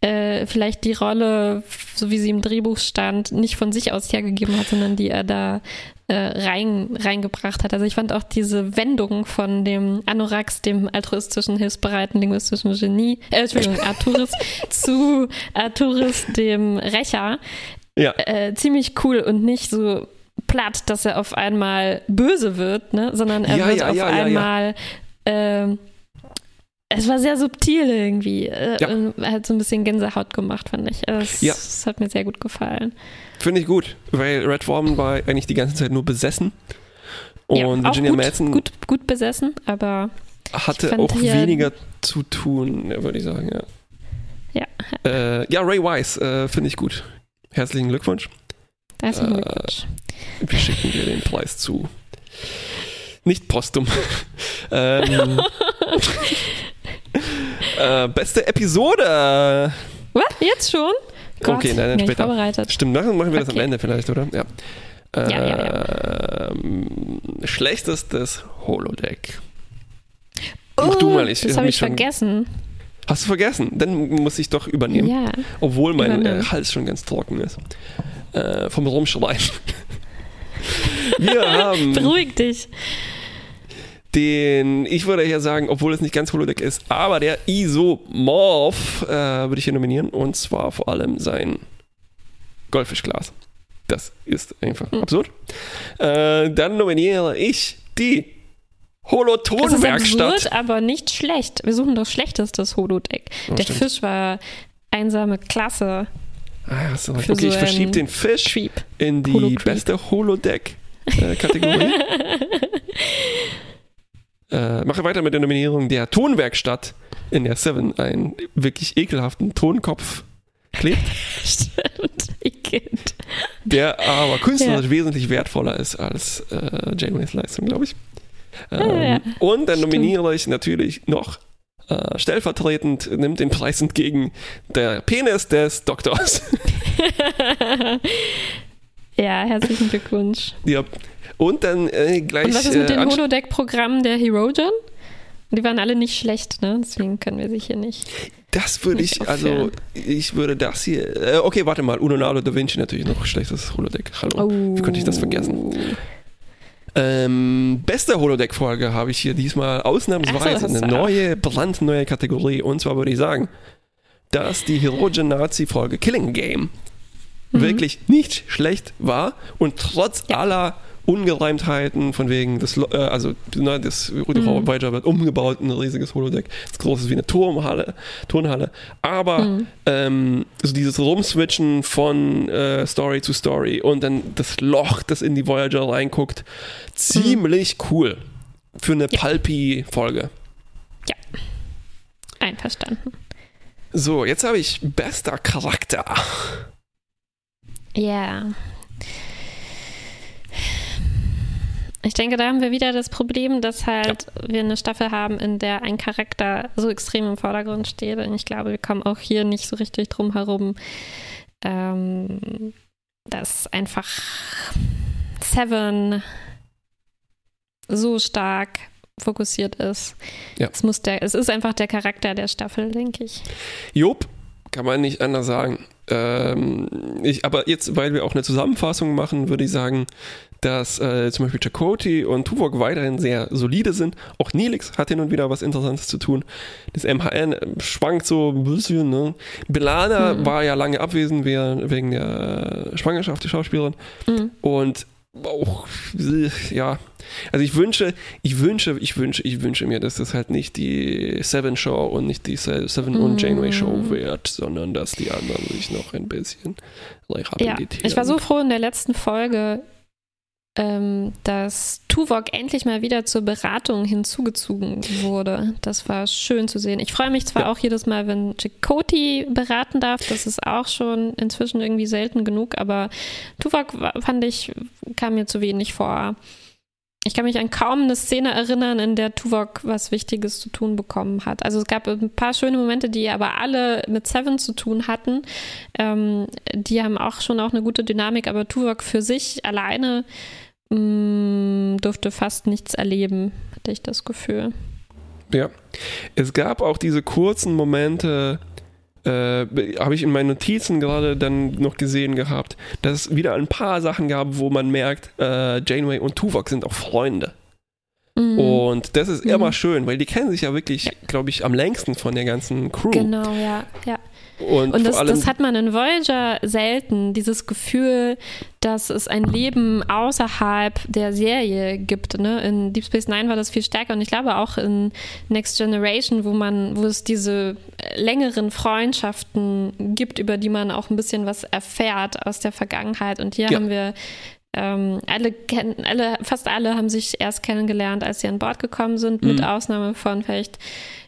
äh, vielleicht die Rolle, so wie sie im Drehbuch stand, nicht von sich aus hergegeben hat, sondern die er da äh, rein, reingebracht hat. Also ich fand auch diese Wendung von dem Anorax, dem altruistischen, hilfsbereiten, linguistischen Genie, äh, Entschuldigung, [LAUGHS] Arturis, zu Arturis, dem Rächer, Ja, äh, ziemlich cool und nicht so platt, dass er auf einmal böse wird, ne? sondern er Ja, wird ja, auf einmal ähm, es war sehr subtil irgendwie. Äh, Ja. Hat so ein bisschen Gänsehaut gemacht, fand ich. Also Es, Ja. es hat mir sehr gut gefallen. Finde ich gut, weil Red Foreman war eigentlich die ganze Zeit nur besessen. Und ja, Virginia gut, Madsen gut, gut besessen, aber hatte auch weniger zu tun, würde ich sagen, ja. ja, Äh, ja, Ray Wise, äh, finde ich gut. Herzlichen Glückwunsch. herzlichen Äh, Glückwunsch. Wir schicken dir den Preis zu. Nicht postum. [LAUGHS] ähm, [LAUGHS] äh, beste Episode. Was? Jetzt schon? Gott, Okay, nein, nein, später. vorbereitet. Stimmt, machen, machen wir das am. Ende vielleicht, oder? Ja. Ja, ja, Ähm, Schlechtestes Holodeck. Mach du mal, ich das hab habe mich ich schon- vergessen. Hast du vergessen? Dann muss ich doch übernehmen. Ja. Obwohl mein äh, Übernimm. Hals schon ganz trocken ist. Äh, vom Rumschreien. [LAUGHS] Wir haben Beruhig dich. Den, ich würde hier sagen, obwohl es nicht ganz Holodeck ist, aber der Isomorph äh, würde ich hier nominieren. Und zwar vor allem sein Goldfischglas. Das ist einfach Hm. absurd. Äh, dann nominiere ich die Das ist Holotonwerkstatt. absurd, aber nicht schlecht. Wir suchen doch schlechtestes Holodeck. Oh, Der stimmt. Fisch war einsame Klasse. Ah. Für okay, so ich verschiebe den Fisch Creep. in die Holo-Creep. beste Holodeck-Kategorie. [LAUGHS] äh, mache weiter mit der Nominierung der Tonwerkstatt, in der Seven einen wirklich ekelhaften Tonkopf klebt, [LAUGHS] Stimmt. Igitt. der aber künstlerisch wesentlich wertvoller ist als äh, Janeways Leistung, glaube ich. Ähm, Ja, ja. Und dann Stimmt. nominiere ich natürlich noch äh, stellvertretend, nimmt den Preis entgegen, der Penis des Doktors. [LAUGHS] ja, herzlichen Glückwunsch. ja. Und dann äh, gleich. Und was ist mit äh, den Holodeck-Programmen der Herogen? Die waren alle nicht schlecht, ne? Deswegen können wir sie hier nicht. Das würde ich, also ich würde das hier. Äh, okay, warte mal. Leonardo da Vinci natürlich noch schlechtes Holodeck. Hallo. Oh. Wie konnte ich das vergessen? Ähm, beste Holodeck-Folge habe ich hier diesmal ausnahmsweise so, eine neue, brandneue Kategorie. Und zwar würde ich sagen, dass die Herogen Nazi-Folge Killing Game Mhm. wirklich nicht schlecht war und trotz Ja. aller Ungereimtheiten von wegen des, Lo- äh, also ne, das Rudi Mhm. Voyager wird umgebaut in ein riesiges Holodeck, das groß ist wie eine Turmhalle, Turnhalle, aber Mhm. ähm, so dieses Rumswitchen von äh, Story zu Story und dann das Loch, das in die Voyager reinguckt, ziemlich cool für eine Ja. Pulpy-Folge. Einverstanden. So, jetzt habe ich bester Charakter. Ja. Ich denke, da haben wir wieder das Problem, dass halt wir eine Staffel haben, in der ein Charakter so extrem im Vordergrund steht. Und ich glaube, wir kommen auch hier nicht so richtig drum herum, ähm, dass einfach Seven so stark fokussiert ist. Ja. Es, muss der, es ist einfach der Charakter der Staffel, denke ich. Job, kann man nicht anders sagen. Ähm, ich, aber jetzt, weil wir auch eine Zusammenfassung machen, würde ich sagen, dass äh, zum Beispiel Chakoti und Tuvok weiterhin sehr solide sind. Auch Nilix hat hin und wieder was Interessantes zu tun. Das MHN schwankt so ein bisschen. Ne? Belana Mhm. war ja lange abwesend we- wegen der Schwangerschaft der Schauspielerin. Mhm. Und auch, ja. Also ich wünsche, ich wünsche, ich wünsche, ich wünsche mir, dass das halt nicht die Seven Show und nicht die Seven und Janeway Show wird, sondern dass die anderen sich noch ein bisschen rehabilitieren. Ja, ich war so froh in der letzten Folge, dass Tuvok endlich mal wieder zur Beratung hinzugezogen wurde. Das war schön zu sehen. Ich freue mich zwar ja. auch jedes Mal, wenn Chakoti beraten darf. Das ist auch schon inzwischen irgendwie selten genug, aber Tuvok fand ich, kam mir zu wenig vor. Ich kann mich an kaum eine Szene erinnern, in der Tuvok was Wichtiges zu tun bekommen hat. Also es gab ein paar schöne Momente, die aber alle mit Seven zu tun hatten. Ähm, die haben auch schon auch eine gute Dynamik, aber Tuvok für sich alleine mh, mm, durfte fast nichts erleben, hatte ich das Gefühl. Ja, es gab auch diese kurzen Momente, äh, habe ich in meinen Notizen gerade dann noch gesehen gehabt, dass es wieder ein paar Sachen gab, wo man merkt, äh, Janeway und Tuvok sind auch Freunde. Mhm. Und das ist mhm. immer schön, weil die kennen sich ja wirklich, ja. glaube ich, am längsten von der ganzen Crew. Genau, ja, ja. Und, und das, das, hat man in Voyager selten, dieses Gefühl, dass es ein Leben außerhalb der Serie gibt. Ne? In Deep Space Nine war das viel stärker und ich glaube auch in Next Generation, wo man, wo es diese längeren Freundschaften gibt, über die man auch ein bisschen was erfährt aus der Vergangenheit. Und hier ja. haben wir ähm, alle kennen, alle, fast alle haben sich erst kennengelernt, als sie an Bord gekommen sind, mhm. mit Ausnahme von vielleicht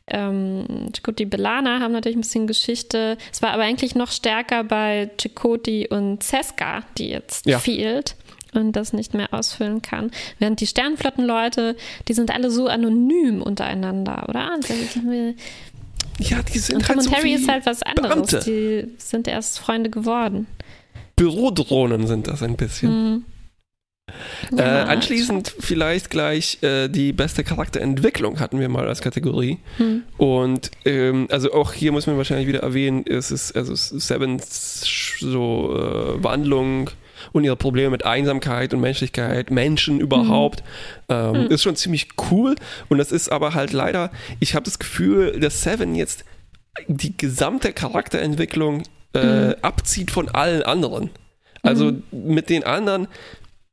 ähm, Chakoti Belana haben natürlich ein bisschen Geschichte. Es war aber eigentlich noch stärker bei Chakoti und Seska, die jetzt ja. fehlt und das nicht mehr ausfüllen kann. Während die Sternflottenleute, die sind alle so anonym untereinander, oder? Ja, die sind und halt Tom und Harry ist halt was anderes. Beamte. Die sind erst Freunde geworden. Bürodrohnen sind das ein bisschen. Mhm. Äh, ja, äh, anschließend vielleicht gleich äh, die beste Charakterentwicklung hatten wir mal als Kategorie. Hm. Und ähm, also auch hier muss man wahrscheinlich wieder erwähnen, es ist also Sevens so äh, Wandlung und ihre Probleme mit Einsamkeit und Menschlichkeit, Menschen überhaupt, hm. Ähm, hm. ist schon ziemlich cool. Und das ist aber halt leider, ich habe das Gefühl, dass Seven jetzt die gesamte Charakterentwicklung äh, hm. abzieht von allen anderen. Also mhm. mit den anderen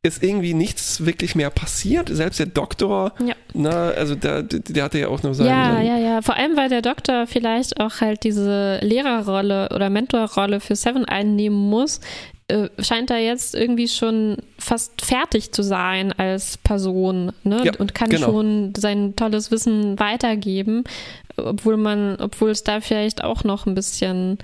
ist irgendwie nichts wirklich mehr passiert. Selbst der Doktor, ja. na, also der, der hatte ja auch noch seinen. Ja, ja, ja. Vor allem, weil der Doktor vielleicht auch halt diese Lehrerrolle oder Mentorrolle für Seven einnehmen muss, äh, scheint er jetzt irgendwie schon fast fertig zu sein als Person ne? Ja, und kann genau. schon sein tolles Wissen weitergeben, obwohl man, obwohl es da vielleicht auch noch ein bisschen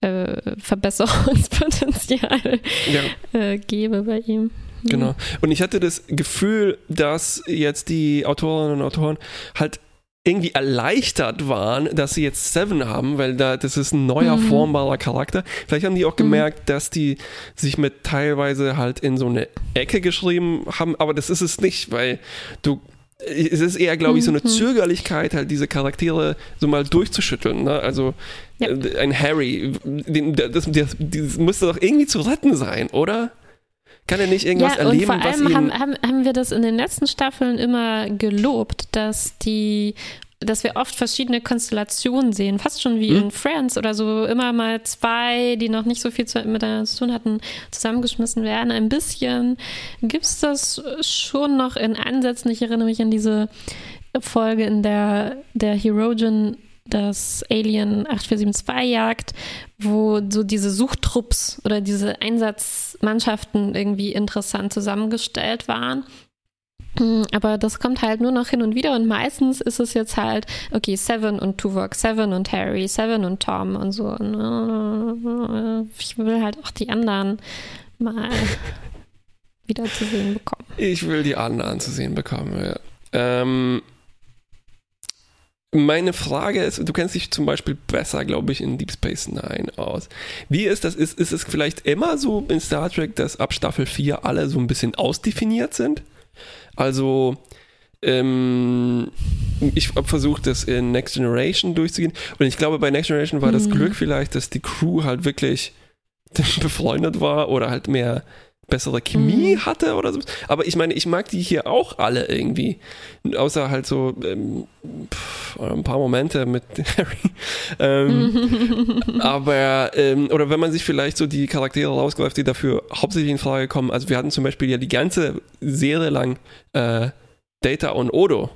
äh, Verbesserungspotenzial ja. äh, gäbe bei ihm. Genau. Und ich hatte das Gefühl, dass jetzt die Autorinnen und Autoren halt irgendwie erleichtert waren, dass sie jetzt Seven haben, weil da das ist ein neuer mhm. formbarer Charakter. Vielleicht haben die auch mhm. gemerkt, mhm. dass die sich mit teilweise halt in so eine Ecke geschrieben haben, aber das ist es nicht, weil du es ist eher, glaube ich, so eine mhm. Zögerlichkeit, halt diese Charaktere so mal durchzuschütteln. Ne? Also ja. Äh, ein Harry, den, das, das, das müsste doch irgendwie zu retten sein, oder? Kann er nicht irgendwas ja, erleben, und vor allem haben, haben, haben wir das in den letzten Staffeln immer gelobt, dass die dass wir oft verschiedene Konstellationen sehen, fast schon wie mhm. in Friends oder so, immer mal zwei, die noch nicht so viel zu, miteinander zu tun hatten, zusammengeschmissen werden. Ein bisschen gibt es das schon noch in Ansätzen. Ich erinnere mich an diese Folge, in der der Herogen das Alien 8472 jagt, wo so diese Suchtrupps oder diese Einsatzmannschaften irgendwie interessant zusammengestellt waren. Hm, aber das kommt halt nur noch hin und wieder und meistens ist es jetzt halt, okay, Seven und Tuvok, Seven und Harry, Seven und Tom und so. Ich will halt auch die anderen mal [LAUGHS] wieder zu sehen bekommen. Ich will die anderen zu sehen bekommen, ja. Ähm, meine Frage ist, du kennst dich zum Beispiel besser, glaube ich, in Deep Space Nine aus. Wie ist das? Ist, ist es vielleicht immer so in Star Trek, dass ab Staffel 4 alle so ein bisschen ausdefiniert sind? Also, ähm, ich habe versucht, das in Next Generation durchzugehen. Und ich glaube, bei Next Generation war mhm. das Glück vielleicht, dass die Crew halt wirklich [LAUGHS] befreundet war oder halt mehr bessere Chemie mhm. hatte oder so. Aber ich meine, ich mag die hier auch alle irgendwie. Außer halt so ähm, pff, ein paar Momente mit [LAUGHS] Harry. Ähm, [LAUGHS] aber, ähm, oder wenn man sich vielleicht so die Charaktere rausgreift, die dafür hauptsächlich in Frage kommen. Also wir hatten zum Beispiel ja die ganze Serie lang äh, Data und Odo.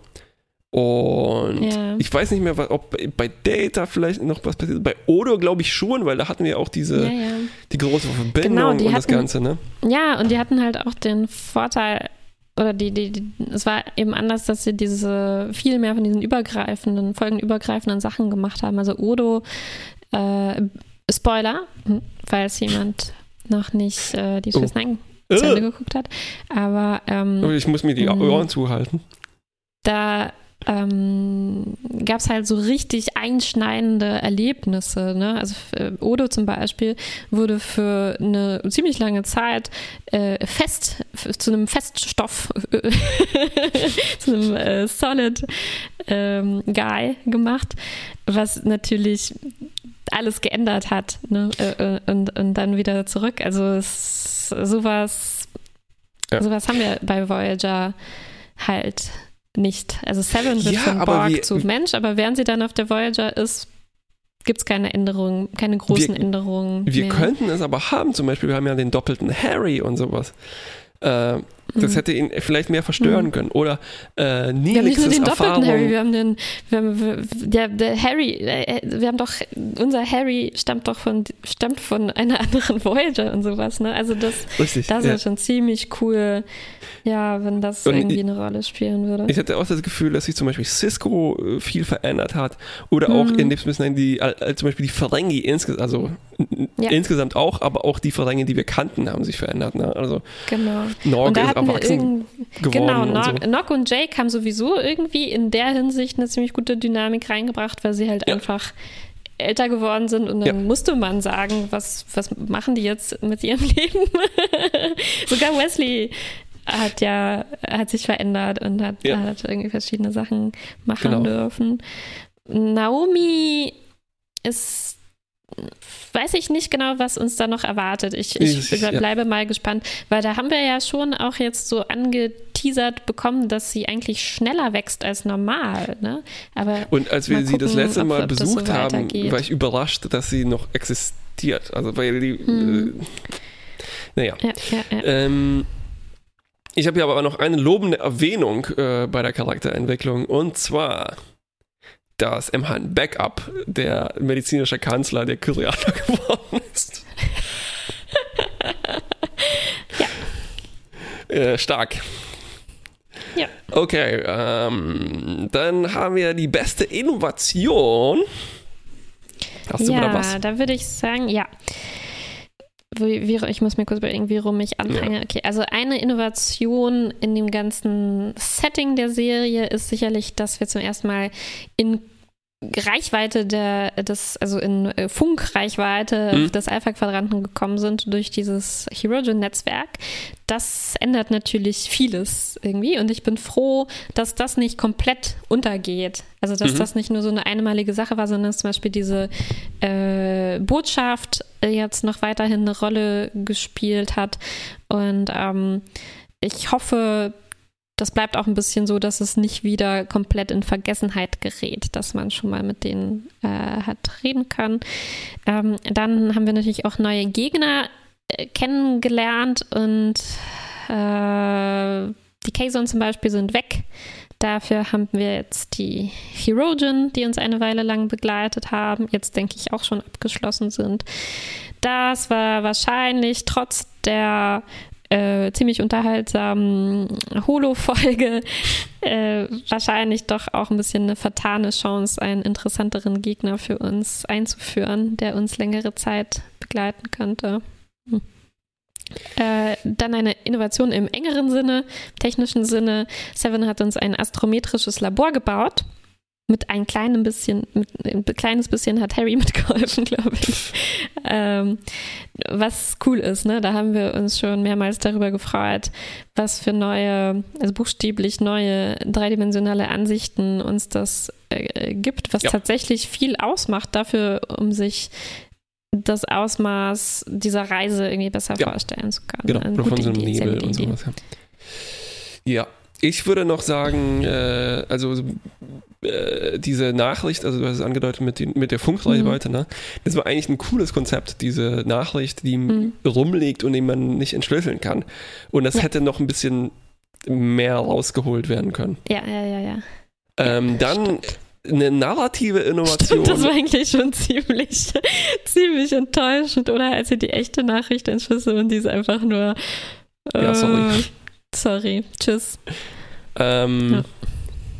Und ja. ich weiß nicht mehr, ob bei Data vielleicht noch was passiert. Bei Odo glaube ich schon, weil da hatten wir auch diese ja, ja. Die große Verbindung genau, und hatten, das Ganze, ne? Ja, und die hatten halt auch den Vorteil, oder die, die, die, es war eben anders, dass sie diese viel mehr von diesen übergreifenden, folgenübergreifenden Sachen gemacht haben. Also Odo, äh, Spoiler, hm, falls jemand noch nicht äh, die Swiss oh. zu Ende geguckt hat. Aber ähm, oh, ich muss mir die hm. Ohren zuhalten. Da ähm, gab es halt so richtig einschneidende Erlebnisse. Ne? Also äh, Odo zum Beispiel wurde für eine ziemlich lange Zeit äh, fest, zu einem Feststoff, [LAUGHS] zu einem äh, Solid ähm, Guy gemacht, was natürlich alles geändert hat ne? Äh, äh, und, und dann wieder zurück. Also es, sowas, ja. sowas haben wir bei Voyager halt nicht. Also Seven wird ja, von Borg wie, zu Mensch, aber während sie dann auf der Voyager ist, gibt es keine Änderungen, keine großen wir, Änderungen. Wir mehr. könnten es aber haben, zum Beispiel, wir haben ja den doppelten Harry und sowas. Äh, das mhm. hätte ihn vielleicht mehr verstören mhm. können. Oder äh, Nelixes Wir haben nicht nur den Erfahrung. doppelten Harry, wir haben den, wir haben, der, der Harry, äh, wir haben doch, unser Harry stammt doch von, stammt von einer [LAUGHS] anderen Voyager und sowas, ne? Also das, Richtig, das ja. ist schon ziemlich cool, ja, wenn das und irgendwie ich, eine Rolle spielen würde. Ich hatte auch das Gefühl, dass sich zum Beispiel Cisco äh, viel verändert hat. Oder auch mhm. in dem Sinne, die, äh, zum Beispiel die Ferengi insgesamt, also ja. insgesamt auch, aber auch die Ferengi, die wir kannten, haben sich verändert. Ne? Also genau. Norg ist erwachsen. Genau, und Nock, so. Nock und Jake haben sowieso irgendwie in der Hinsicht eine ziemlich gute Dynamik reingebracht, weil sie halt ja. einfach älter geworden sind und dann ja. musste man sagen, was, was machen die jetzt mit ihrem [LAUGHS] Leben? Sogar Wesley hat ja, hat sich verändert und hat, ja. hat irgendwie verschiedene Sachen machen genau. dürfen. Naomi ist weiß ich nicht genau, was uns da noch erwartet. Ich, ich, ich bleibe ja. mal gespannt, weil da haben wir ja schon auch jetzt so angeteasert bekommen, dass sie eigentlich schneller wächst als normal. Ne? Aber Und als wir gucken, sie das letzte Mal ob, besucht so haben, war ich überrascht, dass sie noch existiert. Also weil die, hm. äh, naja. Ja, ja, ähm, ich habe hier aber noch eine lobende Erwähnung äh, bei der Charakterentwicklung und zwar dass Emhan Backup der medizinische Kanzler der Kyrianer [LAUGHS] geworden ist. [LAUGHS] ja. Äh, stark. Ja. Okay, ähm, dann haben wir die beste Innovation. Hast du ja, wieder was? Da würde ich sagen, ja wie, ich muss mir kurz überlegen, wie rum ich anfange. Okay, also eine Innovation in dem ganzen Setting der Serie ist sicherlich, dass wir zum ersten Mal in Reichweite der, des, also in äh, Funkreichweite mhm. des Alpha-Quadranten gekommen sind durch dieses Herogen-Netzwerk. Das ändert natürlich vieles irgendwie und ich bin froh, dass das nicht komplett untergeht. Also, dass mhm. das nicht nur so eine einmalige Sache war, sondern dass zum Beispiel diese äh, Botschaft jetzt noch weiterhin eine Rolle gespielt hat. Und ähm, ich hoffe, das bleibt auch ein bisschen so, dass es nicht wieder komplett in Vergessenheit gerät, dass man schon mal mit denen äh, hat reden kann. Ähm, dann haben wir natürlich auch neue Gegner äh, kennengelernt und äh, die Kazon zum Beispiel sind weg. Dafür haben wir jetzt die Herogen, die uns eine Weile lang begleitet haben, jetzt denke ich auch schon abgeschlossen sind. Das war wahrscheinlich trotz der äh, ziemlich unterhaltsamen Holo-Folge [LAUGHS] äh, wahrscheinlich doch auch ein bisschen eine vertane Chance, einen interessanteren Gegner für uns einzuführen, der uns längere Zeit begleiten könnte. Hm. Äh, dann eine Innovation im engeren Sinne, technischen Sinne. Seven hat uns ein astrometrisches Labor gebaut mit ein kleinem bisschen, mit ein kleines bisschen hat Harry [LAUGHS] mitgeholfen, glaube ich. ähm, was cool ist, ne? Da haben wir uns schon mehrmals darüber gefreut, was für neue, also buchstäblich neue dreidimensionale Ansichten uns das äh, gibt, was ja. tatsächlich viel ausmacht dafür, um sich das Ausmaß dieser Reise irgendwie besser Ja. vorstellen zu können. Genau, Eine von so einem Idee, Nebel und sowas. Ja. ja, ich würde noch sagen, äh, also äh, diese Nachricht, also du hast es angedeutet mit, den, mit der Funkreichweite, ne? das war eigentlich ein cooles Konzept, diese Nachricht, die Mhm. rumliegt und die man nicht entschlüsseln kann. Und das Ja. hätte noch ein bisschen mehr rausgeholt werden können. Ja, ja, ja, ja. Ähm, dann eine narrative Innovation. Stimmt, das war eigentlich schon [LAUGHS] ziemlich, ziemlich enttäuschend, oder? Als sie die echte Nachricht entschlüsseln und die ist einfach nur. Ja, sorry. äh, Sorry, tschüss. Ähm, Ja.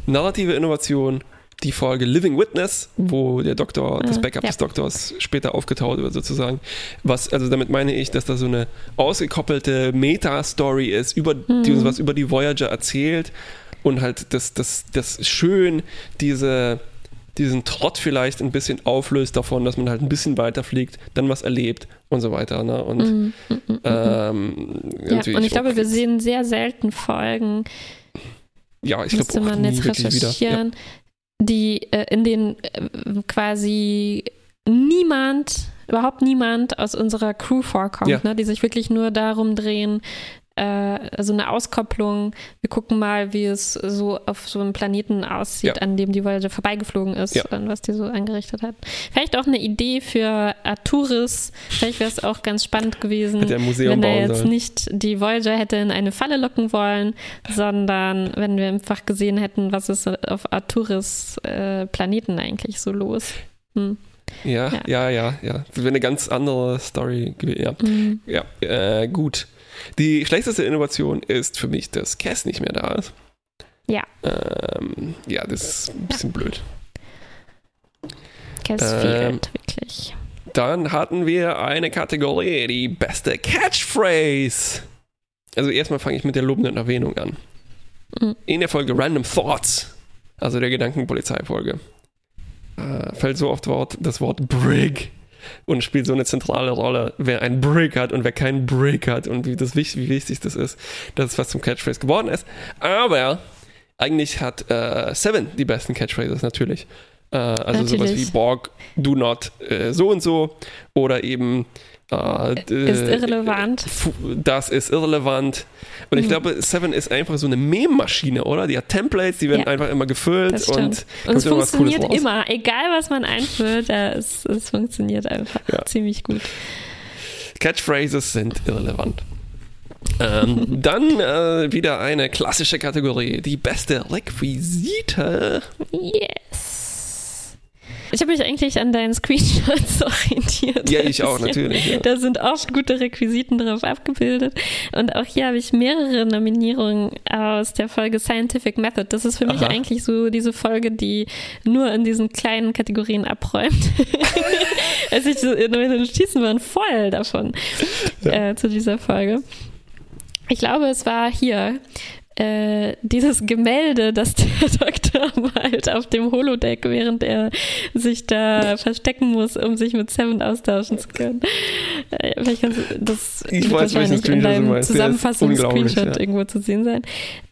Narrative Innovation, die Folge Living Witness, wo der Doktor, das Ah, Backup ja. des Doktors später aufgetaucht wird sozusagen. Was, also damit meine ich, dass da so eine ausgekoppelte Meta-Story ist, über, die uns Mhm. was über die Voyager erzählt und halt das, das, das schön diese diesen Trott vielleicht ein bisschen auflöst davon, dass man halt ein bisschen weiterfliegt, dann was erlebt und so weiter. Ne? Und Mhm, mhm, mhm. ähm, ja, und ich glaube, wir sehen sehr selten Folgen, ja, ich glaube man jetzt wieder. Ja. recherchieren, die äh, in denen äh, quasi niemand, überhaupt niemand aus unserer Crew vorkommt, Ja. ne, die sich wirklich nur darum drehen, äh, also eine Auskopplung. Wir gucken mal, wie es so auf so einem Planeten aussieht, Ja. an dem die Voyager vorbeigeflogen ist Ja. und was die so angerichtet hat. Vielleicht auch eine Idee für Arturis. Vielleicht wäre es auch ganz spannend gewesen, wenn er jetzt sollen. nicht die Voyager hätte in eine Falle locken wollen, sondern wenn wir einfach gesehen hätten, was ist auf Arturis äh, Planeten eigentlich so los. Hm. Ja, Ja. ja, ja, ja. Das wäre eine ganz andere Story gewesen. Ja, Hm. ja äh, gut. Die schlechteste Innovation ist für mich, dass Cass nicht mehr da ist. Ja. Ähm, ja, das ist ein bisschen blöd. Cass Ähm, fehlt wirklich. Dann hatten wir eine Kategorie, die beste Catchphrase. Also erstmal fange ich mit der lobenden Erwähnung an. Mhm. In der Folge Random Thoughts, also der Gedankenpolizeifolge, äh, fällt so oft Wort, das Wort Brig und spielt so eine zentrale Rolle, wer ein Brig hat und wer keinen Brig hat und wie, das, wichtig- wie wichtig das ist, dass es was zum Catchphrase geworden ist. Aber eigentlich hat äh, Seven die besten Catchphrases natürlich. Äh, also sowas Natürlich. wie Borg, do not äh, so und so oder eben äh, d- Ist irrelevant. Fu- Das ist irrelevant. Und ich Mhm. glaube, Seven ist einfach so eine Meme-Maschine, oder? Die hat Templates, die werden Ja. einfach immer gefüllt und Und es funktioniert immer, egal was man einfüllt, äh, es, es funktioniert einfach Ja. ziemlich gut. Catchphrases sind irrelevant. ähm, [LAUGHS] dann äh, wieder eine klassische Kategorie, die beste Requisite. Yes. Ich habe mich eigentlich an deinen Screenshots [LAUGHS] orientiert. Ja, ich auch, natürlich. Ja. Da sind oft gute Requisiten drauf abgebildet. Und auch hier habe ich mehrere Nominierungen aus der Folge Scientific Method. Das ist für mich Aha. eigentlich so diese Folge, die nur in diesen kleinen Kategorien abräumt. [LAUGHS] also ich meine Notizen waren voll davon Ja. äh, zu dieser Folge. Ich glaube, es war hier äh, dieses Gemälde, das der [LAUGHS] Doktor malt auf dem Holodeck, während er sich da verstecken muss, um sich mit Seven austauschen zu können. Äh, du das Ich weiß, wahrscheinlich in deinem Zusammenfassungs-Screenshot ja. irgendwo zu sehen sein.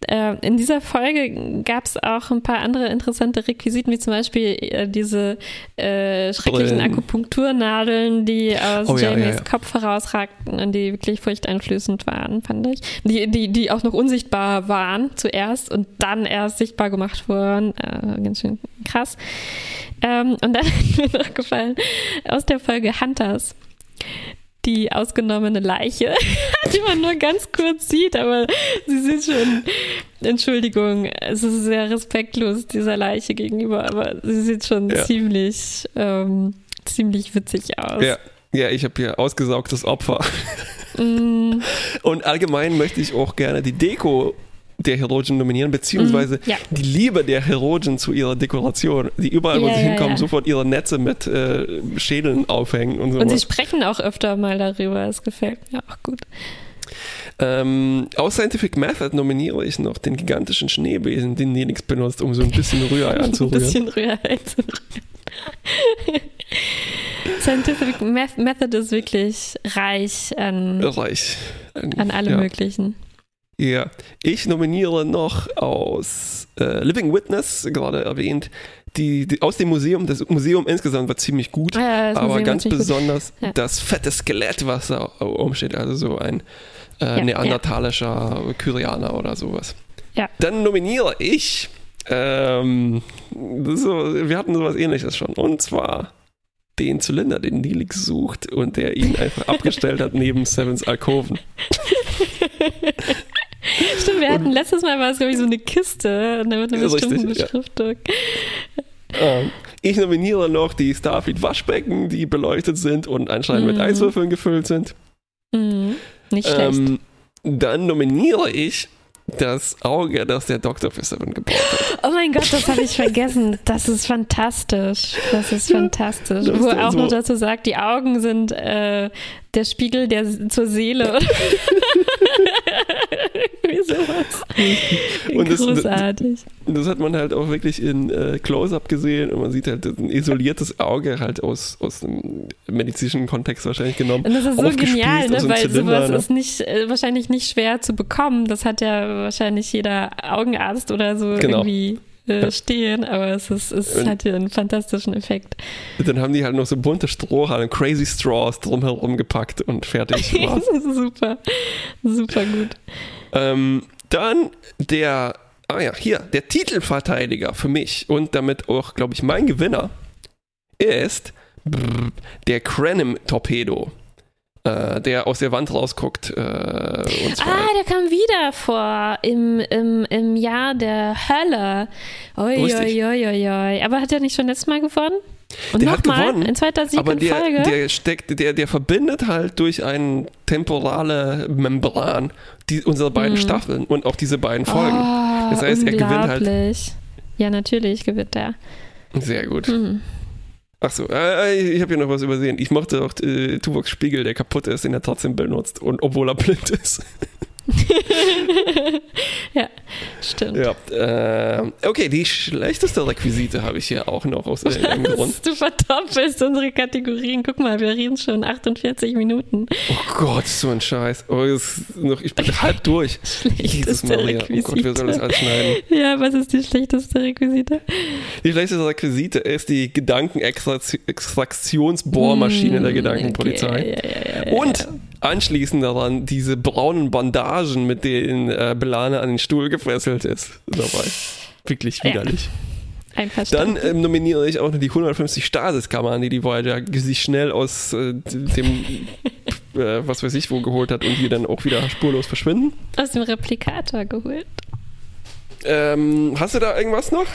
Äh, in dieser Folge gab es auch ein paar andere interessante Requisiten, wie zum Beispiel äh, diese äh, schrecklichen Brillen. Akupunkturnadeln, die aus Oh ja, Jamies ja, ja. Kopf herausragten und die wirklich furchteinflößend waren, fand ich. Die, die, die auch noch unsichtbar waren zuerst und dann erst sichtbar gemacht wurden. Äh, ganz schön krass. Ähm, und dann [LAUGHS] hat mir noch gefallen aus der Folge Hunters die ausgenommene Leiche, [LAUGHS] [LAUGHS] die man nur ganz kurz sieht, aber sie sieht schon, Entschuldigung, es ist sehr respektlos dieser Leiche gegenüber, aber sie sieht schon Ja. ziemlich, ähm, ziemlich witzig aus. Ja, ja, ich habe hier ausgesaugtes Opfer. Mm, [LAUGHS] Und allgemein möchte ich auch gerne die Deko der Herogen nominieren, beziehungsweise ja. die Liebe der Herogen zu ihrer Dekoration, die überall, wo Ja, sie ja, hinkommen, sofort ihre Netze mit äh, Schädeln aufhängen und so. Und sie sprechen auch öfter mal darüber, es gefällt mir auch gut. Ähm, aus Scientific Method nominiere ich noch den gigantischen Schneebesen, den Nelix benutzt, um so ein bisschen Rührei [LAUGHS] Ein anzurühren. bisschen Rührei einzurühren. [LAUGHS] Scientific Meth- Method ist wirklich reich an, Reich. an allem ja. Möglichen. Ja, ich nominiere noch aus äh, Living Witness, gerade erwähnt, die, die, aus dem Museum, das Museum insgesamt war ziemlich gut, Ja, aber Museum ganz besonders Ja. das fette Skelett, was da umsteht, also so ein äh, Ja, neandertalischer Kyrianer oder sowas. Dann nominiere ich, ähm, so, wir hatten sowas ähnliches schon, und zwar den Zylinder, den Nilix sucht und der ihn einfach [LAUGHS] abgestellt hat neben Sevens Alkoven. [LAUGHS] [LAUGHS] Stimmt, wir hatten letztes Mal war es, glaube ich, so eine Kiste und mit einer Ja, richtig, bestimmten ja. Beschriftung. Ähm, ich nominiere noch die Starfleet Waschbecken, die beleuchtet sind und anscheinend mit Mhm. Eiswürfeln gefüllt sind. Mhm. Nicht schlecht. Ähm, dann nominiere ich das Auge, das der Doktor für Seven gebaut hat. Oh mein Gott, das habe ich [LAUGHS] vergessen. Das ist fantastisch. Das ist fantastisch. das Wo dann auch so- noch dazu sagt, die Augen sind äh, der Spiegel der zur Seele. [LAUGHS] Sowas. [LAUGHS] Und das- Großartig. Das hat man halt auch wirklich in äh, Close-Up gesehen und man sieht halt ein isoliertes Auge halt aus, aus einem medizinischen Kontext wahrscheinlich genommen. Und das ist so genial, ne? weil Zylinder, sowas ne? ist nicht, äh, wahrscheinlich nicht schwer zu bekommen. Das hat ja wahrscheinlich jeder Augenarzt oder so Genau. irgendwie äh, stehen, aber es, ist, es Und- hat ja einen fantastischen Effekt. Dann haben die halt noch so bunte Strohhalme, Crazy Straws drumherum gepackt und fertig [LAUGHS] das ist super, super gut. Ähm, dann der, ah ja, hier, der Titelverteidiger für mich und damit auch, glaube ich, mein Gewinner ist brr, der Crenham Torpedo, äh, der aus der Wand rausguckt. Äh, Ah, der kam wieder vor im, im, im Jahr der Hölle. Oi, oi, oi, oi, oi. Aber hat er nicht schon letztes Mal gewonnen? Und Der hat nochmal, gewonnen, in zweiter Sieg aber in der, Folge? der steckt, der, der verbindet halt durch eine temporale Membran die, unsere beiden Hm. Staffeln und auch diese beiden Folgen. Oh, Das heißt, er gewinnt halt. Ja, natürlich gewinnt er. Sehr gut. Hm. Achso, äh, ich habe hier noch was übersehen. Ich mochte auch äh, Tuvoks Spiegel, der kaputt ist, den er trotzdem benutzt und obwohl er blind ist. [LAUGHS] ja, stimmt. Ja, äh, okay, die schlechteste Requisite habe ich hier auch noch aus irgendeinem [LAUGHS] Grund. Du verdoppelst unsere Kategorien. Guck mal, wir reden schon 48 Minuten. Oh Gott, so ein Scheiß. Oh, noch, ich bin halb durch. [LAUGHS] Jesus Maria. Oh Gott, wer soll das Requisite. alles schneiden? Ja, was ist die schlechteste Requisite? Die schlechteste Requisite ist die Gedankenextraktionsbohrmaschine der Hm, Gedankenpolizei. okay, ja, ja, ja, Und anschließend daran diese braunen Bandagen, mit denen äh, Belane an den Stuhl gefesselt ist. Dabei. Wirklich Ja. widerlich. Einverstanden. Dann ähm, nominiere ich auch noch die 150 Stasiskammern, die die Voyager sich schnell aus äh, dem, [LAUGHS] äh, was weiß ich wo, geholt hat und die dann auch wieder spurlos verschwinden. Aus dem Replikator geholt. Ähm, hast du da irgendwas noch?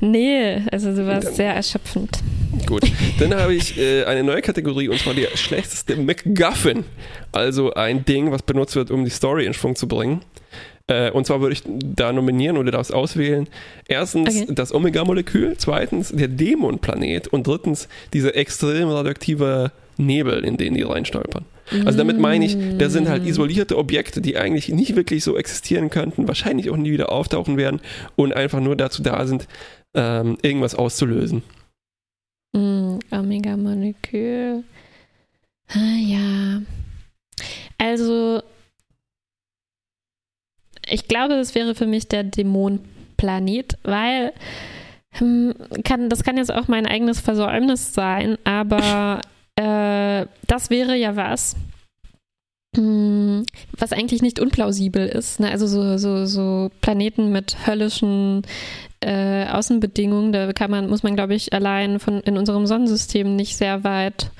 Nee, also du warst Dann- sehr erschöpfend. Gut, dann habe ich äh, eine neue Kategorie und zwar der schlechteste MacGuffin. Also ein Ding, was benutzt wird, um die Story in Schwung zu bringen. Äh, und zwar würde ich da nominieren oder darfst auswählen. Erstens Okay. das Omega-Molekül, zweitens der Dämonplanet und drittens dieser extrem radioaktive Nebel, in den die reinstolpern. Also damit meine ich, das sind halt isolierte Objekte, die eigentlich nicht wirklich so existieren könnten, wahrscheinlich auch nie wieder auftauchen werden und einfach nur dazu da sind, ähm, irgendwas auszulösen. Mm, Omega-Molekül. Ah, ja. Also, ich glaube, es wäre für mich der Dämonenplanet, weil hm, kann, das kann jetzt auch mein eigenes Versäumnis sein, aber [LAUGHS] äh, das wäre ja was, hm, was eigentlich nicht unplausibel ist. Ne? Also so, so, so Planeten mit höllischen äh, Außenbedingungen, da kann man, muss man, glaube ich, allein von in unserem Sonnensystem nicht sehr weit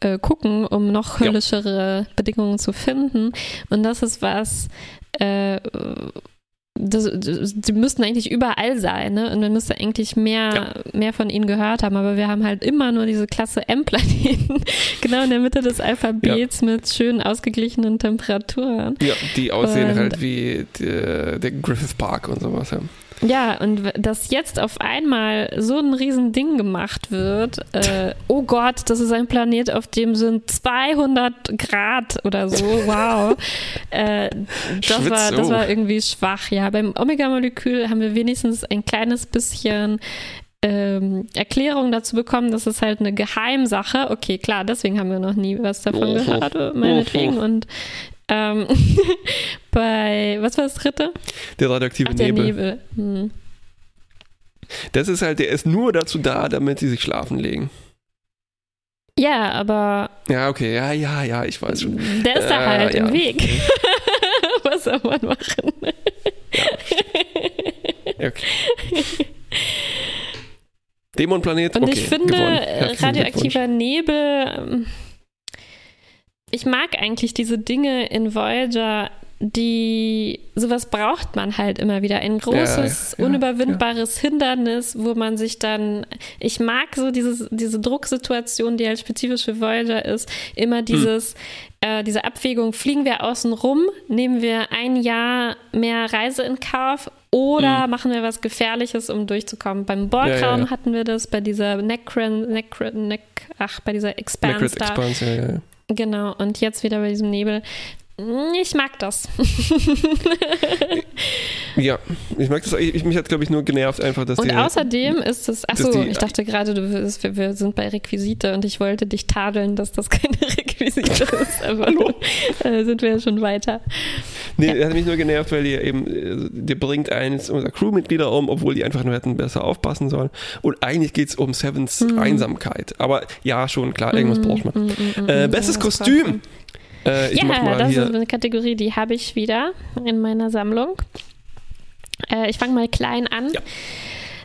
äh, gucken, um noch Ja. höllischere Bedingungen zu finden. Und das ist was, äh, das, das, die müssten eigentlich überall sein, ne? Und man müsste eigentlich mehr, mehr von ihnen gehört haben, aber wir haben halt immer nur diese Klasse M-Planeten, [LAUGHS] genau in der Mitte des Alphabets mit schön ausgeglichenen Temperaturen. Ja, die aussehen Und- halt wie der, der Griffith Park und sowas. Ja. Ja, und dass jetzt auf einmal so ein Riesending gemacht wird, äh, oh Gott, das ist ein Planet, auf dem sind 200 Grad oder so, [LAUGHS] wow. äh, das, war, das Schwitzo. war irgendwie schwach, ja. Beim Omega-Molekül haben wir wenigstens ein kleines bisschen ähm, Erklärung dazu bekommen, das ist halt eine Geheimsache. Okay, klar, deswegen haben wir noch nie was davon Oh, gehört, oh, meinetwegen. oh. Und ähm, [LAUGHS] bei, was war das dritte? Der radioaktive Ach, der Nebel. Nebel. Hm. Das ist halt, der ist nur dazu da, damit sie sich schlafen legen. Ja, aber Ja, okay, ja, ja, ja, ich weiß schon. der ist da Äh, halt ja. im Weg. [LAUGHS] Was soll man machen? Ja, okay. Dämonplanet, Und okay, ich finde, radioaktiver Nebel, ähm, ich mag eigentlich diese Dinge in Voyager, die, sowas braucht man halt immer wieder. Ein großes, ja, unüberwindbares Hindernis, wo man sich dann, ich mag so dieses, diese Drucksituation, die halt spezifisch für Voyager ist, immer dieses, äh, diese Abwägung, fliegen wir außen rum, nehmen wir ein Jahr mehr Reise in Kauf oder machen wir was Gefährliches, um durchzukommen. Beim Borgraum Ja, ja, ja. hatten wir das, bei dieser Necron, Necron, Nec, ach, bei dieser Expanse da. Expanse, ja, ja. Genau, und jetzt wieder bei diesem Nebel. Ich mag das. [LAUGHS] Ja, ich mag das. Ich, mich hat, glaube ich, nur genervt einfach, dass Und die. außerdem ist es, achso, die- ich dachte gerade, du, wirst- wir, wir sind bei Requisite und ich wollte dich tadeln, dass das keine [LAUGHS] Requisite ist, aber [LAUGHS] äh, sind wir ja schon weiter. Nee, Ja. hat mich nur genervt, weil die eben, äh, die bringt eines unserer Crewmitglieder um, obwohl die einfach nur hätten besser aufpassen sollen. Und eigentlich geht es um Sevens Mhm. Einsamkeit. Aber ja, schon, klar, irgendwas braucht man. Mm, mm, Äh, mm, bestes irgendwas Kostüm. Äh, Ja, das hier. ist eine Kategorie, die habe ich wieder in meiner Sammlung. Äh, ich fange mal klein an. Ja.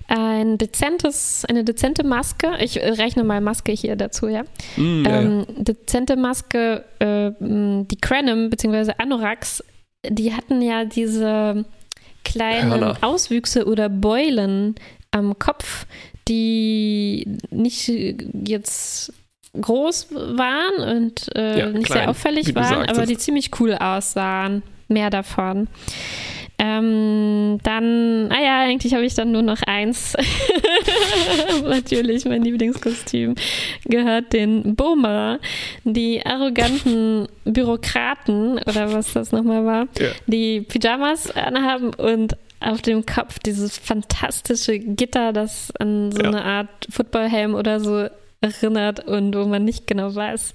Ein dezentes, eine dezente Maske. Ich äh, rechne mal Maske hier dazu, ja. Mm, ja, ja. ähm, dezente Maske, äh, die Cranem bzw. Anoraks, die hatten ja diese kleinen Hörner. Auswüchse oder Beulen am Kopf, die nicht jetzt groß waren und äh, Ja, nicht klein, sehr auffällig waren, aber sagtest. die ziemlich cool aussahen. Mehr davon. Ähm, dann, ah ja, eigentlich habe ich dann nur noch eins. [LAUGHS] Natürlich, mein Lieblingskostüm gehört den Boma, die arroganten Bürokraten oder was das nochmal war, Ja. die Pyjamas anhaben und auf dem Kopf dieses fantastische Gitter, das an so Ja. eine Art Footballhelm oder so erinnert und wo man nicht genau weiß,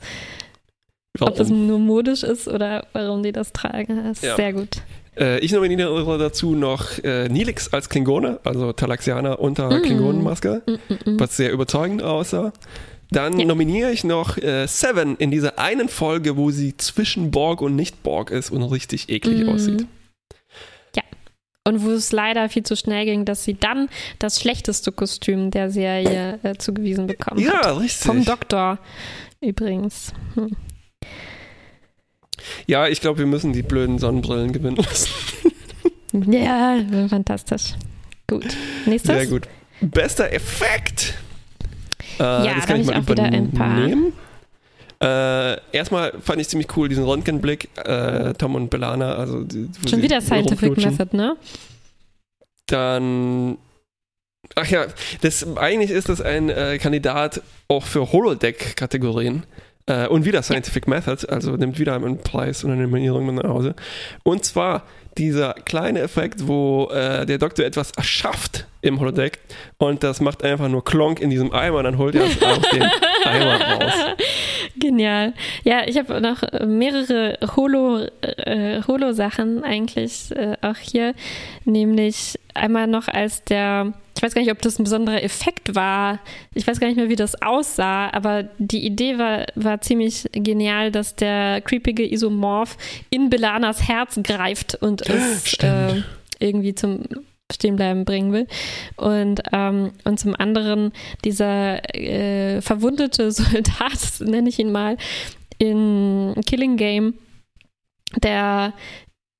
ob das Warum? nur modisch ist oder warum die das tragen. Das ist Ja. sehr gut. Äh, ich nominiere dazu noch äh, Nilix als Klingone, also Talaxianer unter Mm. Klingonenmaske, Mm, mm, mm. was sehr überzeugend aussah. Dann Ja. nominiere ich noch äh, Seven in dieser einen Folge, wo sie zwischen Borg und Nicht-Borg ist und richtig eklig Mhm. aussieht. Und wo es leider viel zu schnell ging, dass sie dann das schlechteste Kostüm der Serie äh, zugewiesen bekommen hat. Ja, richtig. Vom Doktor übrigens. Hm. Ja, ich glaube, wir müssen die blöden Sonnenbrillen gewinnen lassen. [LAUGHS] Ja, fantastisch. Gut. Nächstes? Sehr gut. Bester Effekt. Äh, Ja, das da kann ich hab mal ich auch wieder ein paar. Äh, erstmal fand ich ziemlich cool diesen Röntgenblick, äh, Tom und Belana. Also die, Schon wieder Scientific. Method, ne? Dann. Ach ja, das, eigentlich ist das ein äh, Kandidat auch für Holodeck-Kategorien. Äh, und wieder Scientific Method, also nimmt wieder einen Preis und eine Nominierung mit nach Hause. Und zwar dieser kleine Effekt, wo äh, der Doktor etwas erschafft im Holodeck und das macht einfach nur Klonk in diesem Eimer, dann holt er es [LAUGHS] aus dem Eimer raus. Genial. Ja, ich habe noch äh, mehrere Holo, äh, Holo-Sachen eigentlich äh, auch hier. Nämlich einmal noch als der, ich weiß gar nicht, ob das ein besonderer Effekt war. Ich weiß gar nicht mehr, wie das aussah, aber die Idee war, war ziemlich genial, dass der creepige Isomorph in Belanas Herz greift und es [GASPS] äh, irgendwie zum Stehenbleiben bringen will. Und, ähm, und zum anderen dieser äh, verwundete [LAUGHS] Soldat, nenne ich ihn mal, in Killing Game, der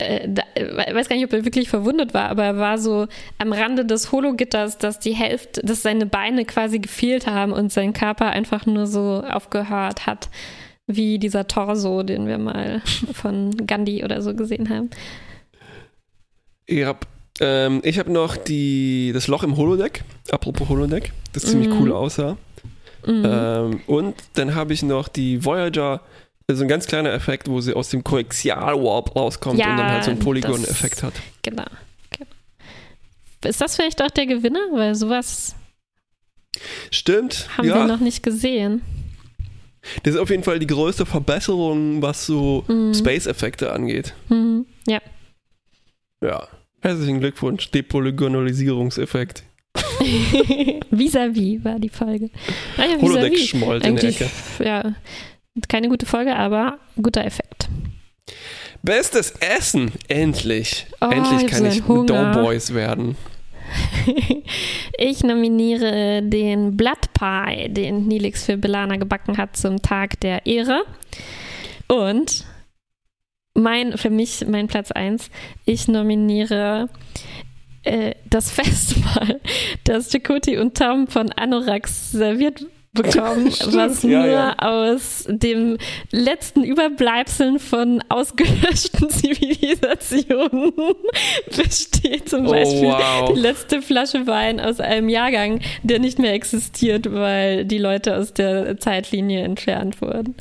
äh, da, äh, weiß gar nicht, ob er wirklich verwundet war, aber er war so am Rande des Hologitters, dass die Hälfte, dass seine Beine quasi gefehlt haben und sein Körper einfach nur so aufgehört hat, wie dieser Torso, den wir mal [LAUGHS] von Gandhi oder so gesehen haben. Ja, ähm, ich habe noch die, das Loch im Holodeck, apropos Holodeck, das ziemlich Mhm. cool aussah. Mhm. Ähm, und dann habe ich noch die Voyager, also ein ganz kleiner Effekt, wo sie aus dem Koaxial-Warp rauskommt Ja, und dann halt so einen Polygon-Effekt hat. Genau. Ist das vielleicht auch der Gewinner? Weil sowas Stimmt, haben wir ja. noch nicht gesehen. Das ist auf jeden Fall die größte Verbesserung, was so Mhm. Space-Effekte angeht. Mhm. Ja. Ja. Herzlichen Glückwunsch, Depolygonalisierungseffekt. [LAUGHS] Vis-à-vis war die Folge. Ah, ja, Holodeck schmollt in der Ecke. Ja, keine gute Folge, aber guter Effekt. Bestes Essen, endlich. Oh, endlich kann ich Doughboys werden. [LAUGHS] ich nominiere den Blood Pie, den Nilix für Belana gebacken hat zum Tag der Ehre. Und mein, für mich mein Platz 1, ich nominiere äh, das [LAUGHS] Festmahl, das Chakoti und Tom von Anorax serviert bekommen, [LAUGHS] was ja, nur ja. aus dem letzten Überbleibseln von ausgelöschten [LAUGHS] Zivilisationen besteht. Zum oh, Beispiel wow. die letzte Flasche Wein aus einem Jahrgang, der nicht mehr existiert, weil die Leute aus der Zeitlinie entfernt wurden.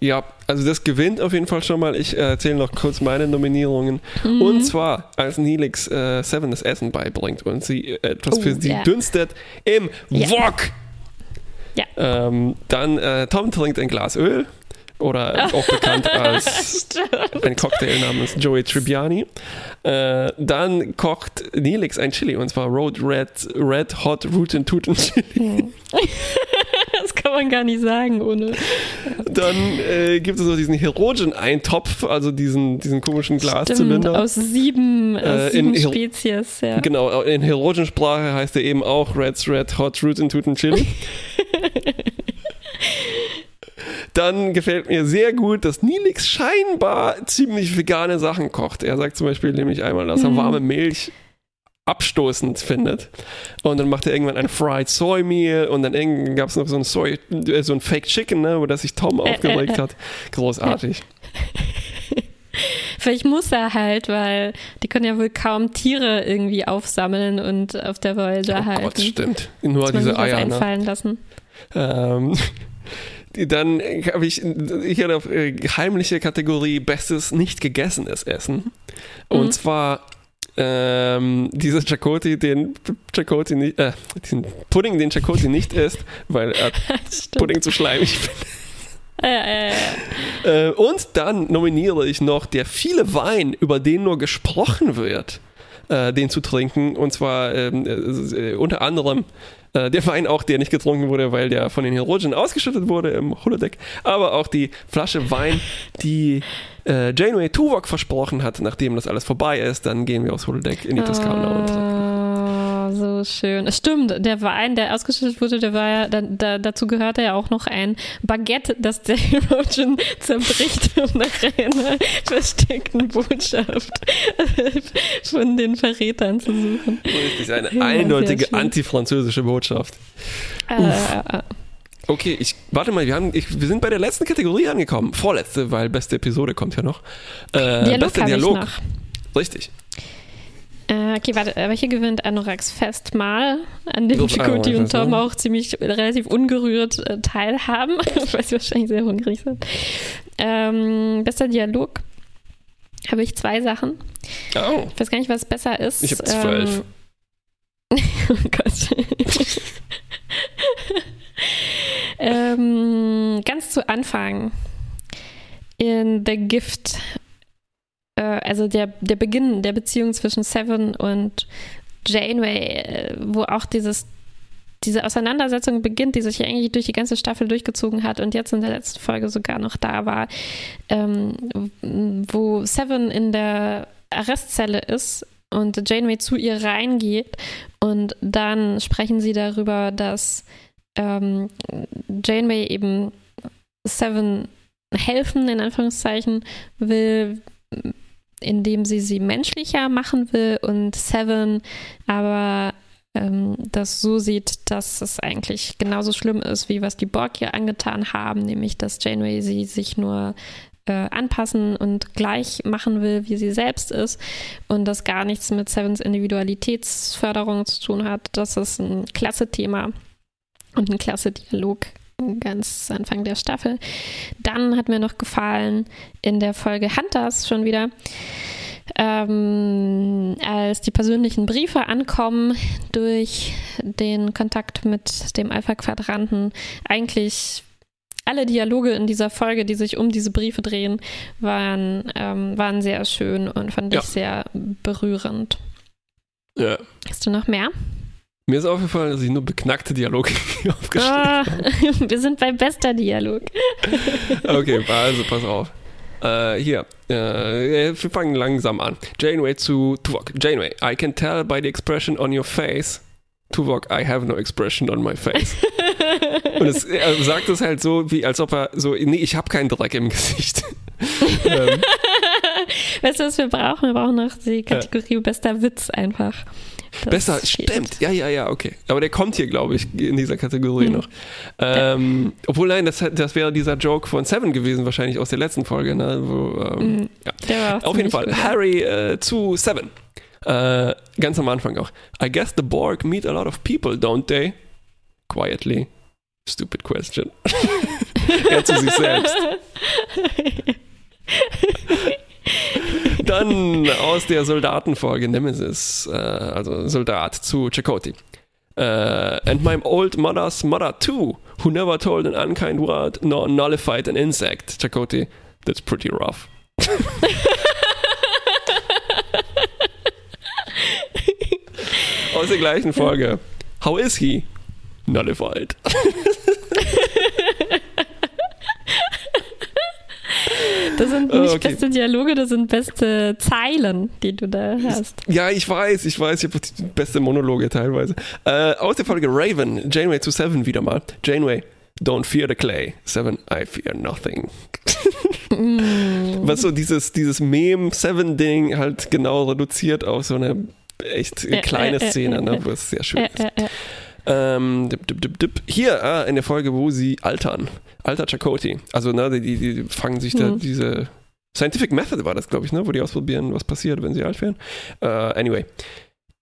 Ja, also das gewinnt auf jeden Fall schon mal. Ich äh, erzähle noch kurz meine Nominierungen. Mhm. Und zwar, als Nilix äh, Seven das Essen beibringt und sie äh, etwas oh, für sie yeah. dünstet im yeah. Wok. Ja. Ähm, dann äh, Tom trinkt ein Glas Öl oder [LAUGHS] auch bekannt als ein Cocktail namens Joey Tribbiani. Äh, dann kocht Nelix ein Chili und zwar Road Red, Red Hot Rootin' Tootin' Chili. kann [LAUGHS] man gar nicht sagen ohne. Dann äh, gibt es noch diesen Herogen-Eintopf, also diesen, diesen komischen Glaszylinder. Stimmt, aus sieben, aus äh, sieben in Spezies, ja. Genau, in Herogensprache heißt er eben auch Red's Red Hot Rootin' Tootin' Chili. [LAUGHS] Dann gefällt mir sehr gut, dass Nilix scheinbar ziemlich vegane Sachen kocht. Er sagt zum Beispiel nämlich einmal, dass er mhm. warme Milch abstoßend findet. Und dann macht er irgendwann ein Fried Soy Meal und dann gab es noch so ein Soy, äh, so ein Fake Chicken, ne, wo das sich Tom aufgeregt hat. Großartig. [LAUGHS] Vielleicht muss er halt, weil die können ja wohl kaum Tiere irgendwie aufsammeln und auf der Voyager oh halten. Gott, stimmt. Nur diese Eier. Ne? Einfallen ne? lassen. Ähm, [LAUGHS] dann habe ich hier eine äh, heimliche Kategorie Bestes nicht gegessenes Essen. Und mhm. zwar ähm, dieser Chakoti, den Chakoti nicht, äh, diesen Pudding, den Chakoti nicht isst, weil er [LAUGHS] Pudding zu schleimig [LAUGHS] findet. Ja, ja, ja. Äh, und dann nominiere ich noch der viele Wein, über den nur gesprochen wird, äh, den zu trinken. Und zwar ähm, äh, unter anderem äh, der Wein auch, der nicht getrunken wurde, weil der von den Herogen ausgeschüttet wurde im Holodeck. Aber auch die Flasche Wein, die äh, Janeway Tuvok versprochen hat, nachdem das alles vorbei ist, dann gehen wir aufs Holodeck in die Toskana und oh, so schön. Es stimmt, der Wein, der ausgeschüttet wurde, der war ja, da, da, dazu gehörte ja auch noch ein Baguette, das der [LAUGHS] Herogen zerbricht, [LAUGHS] um nach einer versteckten Botschaft [LAUGHS] von den Verrätern zu suchen. Das ist eine eindeutige antifranzösische Botschaft. Äh, äh, äh. Okay, ich warte mal, wir, haben, ich, wir sind bei der letzten Kategorie angekommen. Vorletzte, weil beste Episode kommt ja noch. Äh, Dialog beste Dialog. Richtig. Äh, okay, warte, aber hier gewinnt Anorax Festmahl, an dem Chakoti und Tom auch ziemlich relativ ungerührt äh, teilhaben, [LAUGHS] weil sie wahrscheinlich sehr hungrig sind. Ähm, bester Dialog habe ich zwei Sachen. Oh. Ich weiß gar nicht, was besser ist. Ich habe zwölf. Ähm, [LAUGHS] oh Gott. [LAUGHS] ähm, ganz zu Anfang in The Gift, äh, also der, der Beginn der Beziehung zwischen Seven und Janeway, äh, wo auch dieses diese Auseinandersetzung beginnt, die sich eigentlich durch die ganze Staffel durchgezogen hat und jetzt in der letzten Folge sogar noch da war, ähm, wo Seven in der Arrestzelle ist und Janeway zu ihr reingeht und dann sprechen sie darüber, dass ähm, Janeway eben Seven helfen, in Anführungszeichen, will, indem sie sie menschlicher machen will und Seven aber ähm, das so sieht, dass es eigentlich genauso schlimm ist, wie was die Borg ihr angetan haben, nämlich dass Janeway sie sich nur äh, anpassen und gleich machen will, wie sie selbst ist und das gar nichts mit Sevens Individualitätsförderung zu tun hat. Das ist ein klasse Thema und ein klasse Dialog ganz Anfang der Staffel. Dann hat mir noch gefallen in der Folge Hunters schon wieder, ähm, als die persönlichen Briefe ankommen durch den Kontakt mit dem Alpha-Quadranten. Eigentlich alle Dialoge in dieser Folge, die sich um diese Briefe drehen, waren, ähm, waren sehr schön und fand ja. ich sehr berührend. Ja. Hast du noch mehr? Mir ist aufgefallen, dass ich nur beknackte Dialoge [LAUGHS] aufgeschrieben Ah, habe. [LAUGHS] wir sind bei bester Dialog. [LAUGHS] Okay, also pass auf. Äh, hier, äh, wir fangen langsam an. Janeway zu Tuvok. Janeway, I can tell by the expression on your face. Tuvok, I have no expression on my face. Und es, er sagt es halt so, wie als ob er so, nee, ich habe keinen Dreck im Gesicht. ähm, Weißt du, was wir brauchen? Wir brauchen noch die Kategorie bester Witz einfach. Besser, stimmt. Ja, ja, ja, okay. Aber der kommt hier, glaube ich, in dieser Kategorie Hm. noch. Ähm, obwohl, nein, das, das wäre dieser Joke von Seven gewesen, wahrscheinlich aus der letzten Folge. Ne, wo, ähm, Mhm. ja. Auf jeden Fall. gut. Harry äh, zu Seven. Äh, ganz am Anfang auch. I guess the Borg meet a lot of people, don't they? Quietly. Stupid question. [LAUGHS] er zu sich selbst. [LAUGHS] Dann aus der Soldatenfolge Nemesis, äh, also Soldat zu Chakotay. Uh, and my old mother's mother too, who never told an unkind word nor nullified an insect. Chakotay, that's pretty rough. Aus der gleichen Folge. How is he? Nullified. [LAUGHS] Das sind Oh, nicht okay. beste Dialoge, das sind beste Zeilen, die du da hast. Ja, ich weiß, ich weiß, ich habe die beste Monologe teilweise. Äh, aus der Folge Raven, Janeway zu Seven wieder mal. Janeway, don't fear the clay. Seven, I fear nothing. Was so dieses, dieses Meme-Seven-Ding halt genau reduziert auf so eine echt kleine Szene, ne, wo es sehr schön ist. Äh, äh. Ähm, dip, dip, dip, dip. Hier äh, in der Folge, wo sie altern. Alter Chakoti. Also, ne, die, die, die fangen sich da Mhm. diese. Scientific Method war das, glaube ich, ne? Wo die ausprobieren, was passiert, wenn sie alt werden. Äh, anyway.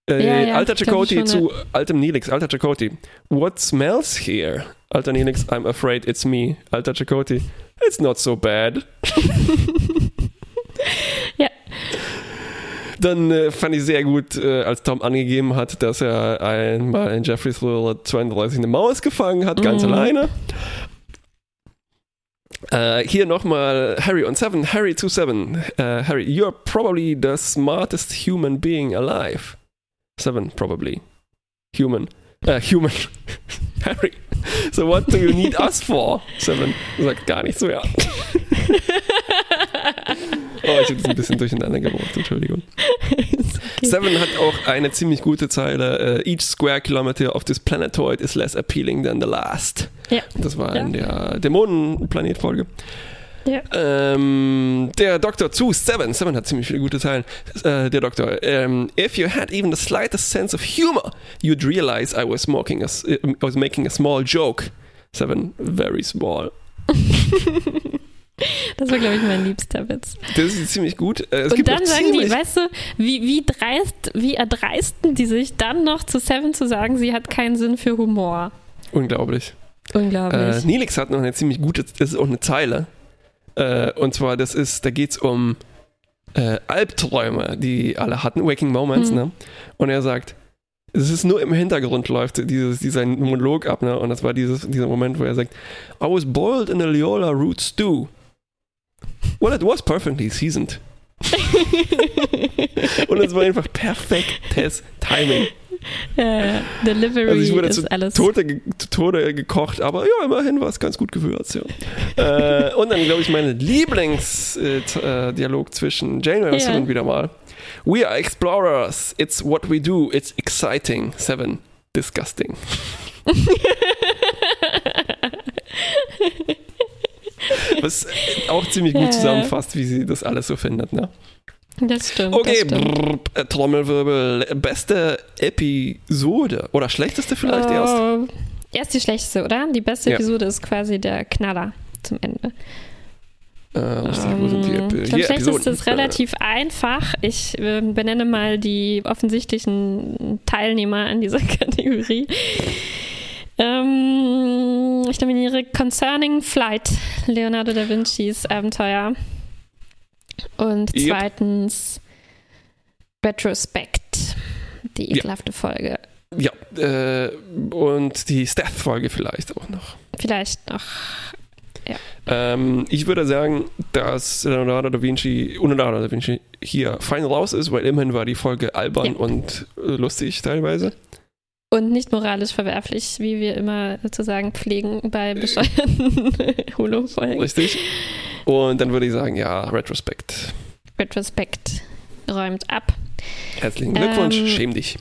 Äh, Ja, ja, alter Chakoti zu altem Nilix. Alter Chakoti. What smells here? Alter Nilix, I'm afraid it's me. Alter Chakoti. It's not so bad. [LAUGHS] Ja. Dann äh, fand ich sehr gut, äh, als Tom angegeben hat, dass er einmal in Jeffrey Thriller 32 eine Maus gefangen hat, ganz Mhm. alleine. Äh, hier nochmal Harry und Seven. Harry zu Seven. Äh, Harry, you're probably the smartest human being alive. Seven, probably. Human. Äh, human. [LAUGHS] Harry. So what do you need us for? Seven. Sagt gar nicht so, ja. [LAUGHS] Oh, ich habe es ein bisschen durcheinander gebracht, Entschuldigung. Okay. Seven hat auch eine ziemlich gute Zeile. äh, Each square kilometer of this planetoid is less appealing than the last. Ja. Das war Ja. in der Dämonenplanet-Folge. Ja. Ähm, der Doktor zu Seven. Seven hat ziemlich viele gute Zeilen. Äh, der Doktor. Ähm, If you had even the slightest sense of humor, you'd realize I was, making a, I was making a small joke. Seven, very small. [LAUGHS] Das war, glaube ich, mein liebster Witz. Das ist ziemlich gut. Äh, es Und dann sagen die, weißt du, wie, wie dreist, wie erdreisten die sich dann noch zu Seven zu sagen, sie hat keinen Sinn für Humor. Unglaublich. Unglaublich. Äh, Nelix hat noch eine ziemlich gute, das ist auch eine Zeile. Äh, und zwar, das ist, da geht es um äh, Albträume, die alle hatten, Waking Moments, Mhm. ne? Und er sagt, es ist nur im Hintergrund läuft dieses, dieser Monolog ab, ne? Und das war dieses, dieser Moment, wo er sagt, I was boiled in a Leola root stew. Well, it was perfectly seasoned. [LAUGHS] Und es war einfach perfektes Timing. äh, Delivery Also ich wurde ist zu alles. Tode, zu Tode gekocht, aber ja, immerhin war es ganz gut gewürzt, ja. [LAUGHS] äh, und dann, glaube ich, mein Lieblingsdialog äh, Dialog zwischen Janeway und Ja. Wieder mal. We are explorers. It's what we do. It's exciting. Seven. Disgusting. [LAUGHS] Was auch ziemlich gut zusammenfasst, wie sie das alles so findet, ne? Das stimmt. Okay, das stimmt. brrr, äh, Trommelwirbel. Beste Episode. Oder schlechteste vielleicht erst. Oh, erst die schlechteste, oder? Die beste Ja. Episode ist quasi der Knaller zum Ende. Äh, richtig, wo sind die Ähm, Epi hier, schlechteste ist relativ einfach. Ich äh, benenne mal die offensichtlichen Teilnehmer an dieser [LAUGHS] Kategorie. Ähm, ich nominiere Concerning Flight, Leonardo da Vincis Abenteuer. Und Yep. zweitens Retrospect, die Ja. ekelhafte Folge. Ja, äh, und die Steph-Folge vielleicht auch noch. Vielleicht noch. Ähm, ich würde sagen, dass Leonardo da Vinci, Leonardo da Vinci hier fein raus ist, weil immerhin war die Folge albern Ja. und äh, lustig teilweise. Und nicht moralisch verwerflich, wie wir immer zu sagen pflegen bei bescheuerten [LAUGHS] Holo-Folgen. Richtig. Und dann würde ich sagen, ja, Retrospekt. Retrospekt räumt ab. Herzlichen Glückwunsch, Ähm, schäm dich.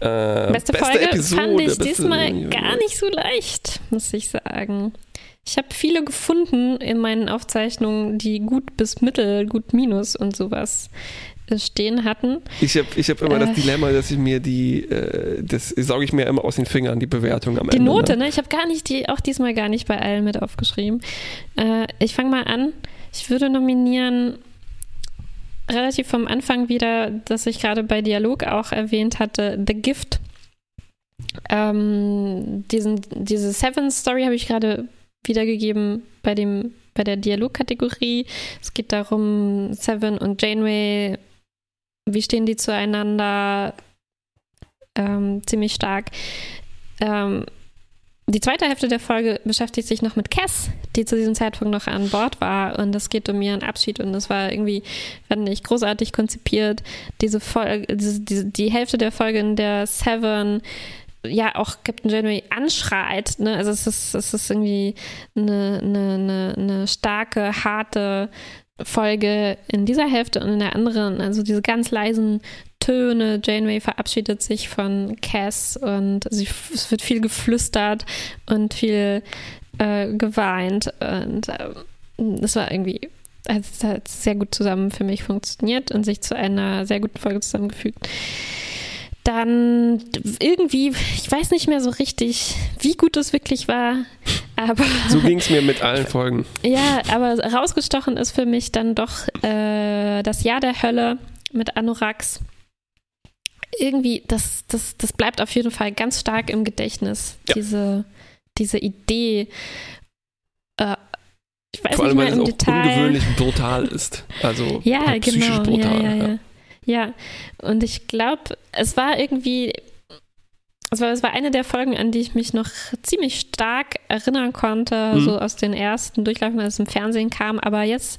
Äh, Beste, Folge Episode, fand ich beste- diesmal gar nicht so leicht, muss ich sagen. Ich habe viele gefunden in meinen Aufzeichnungen, die gut bis mittel, gut minus und sowas stehen hatten. Ich habe ich hab immer Äh. das Dilemma, dass ich mir die, äh, das sauge ich mir immer aus den Fingern, die Bewertung am Die Ende. Note, ne? ne? Ich habe gar nicht die, auch diesmal gar nicht bei allen mit aufgeschrieben. Äh, ich fange mal an. Ich würde nominieren relativ vom Anfang wieder, dass ich gerade bei Dialog auch erwähnt hatte, The Gift. Ähm, diesen, diese Seven Story habe ich gerade wiedergegeben bei dem bei der Dialogkategorie. Es geht darum, Seven und Janeway, wie stehen die zueinander? Ähm, ziemlich stark. Ähm, die zweite Hälfte der Folge beschäftigt sich noch mit Cass, die zu diesem Zeitpunkt noch an Bord war. Und es geht um ihren Abschied. Und das war irgendwie, fand ich, großartig konzipiert. Diese Folge, diese, diese, die Hälfte der Folge, in der Seven ja auch Captain Janeway anschreit. Ne? Also es ist, es ist irgendwie eine, eine, eine, eine starke, harte Folge in dieser Hälfte und in der anderen, also diese ganz leisen Töne. Janeway verabschiedet sich von Cass und sie, es wird viel geflüstert und viel äh, geweint. Und äh, das war irgendwie, also es hat sehr gut zusammen für mich funktioniert und sich zu einer sehr guten Folge zusammengefügt. Dann irgendwie, ich weiß nicht mehr so richtig, wie gut es wirklich war, [LAUGHS] aber So ging es mir mit allen Folgen. ja, aber rausgestochen ist für mich dann doch äh, das Jahr der Hölle mit Anorax. Irgendwie, das, das, das bleibt auf jeden Fall ganz stark im Gedächtnis, Ja. diese, diese Idee. Äh, ich weiß Vor allem, nicht weil es im auch Detail. ungewöhnlich brutal ist. Also Ja, halt psychisch genau. brutal. ja, ja, ja. und ich glaube, es war irgendwie, es war, es war eine der Folgen, an die ich mich noch ziemlich stark erinnern konnte, Mhm. so aus den ersten Durchläufen, als es im Fernsehen kam. Aber jetzt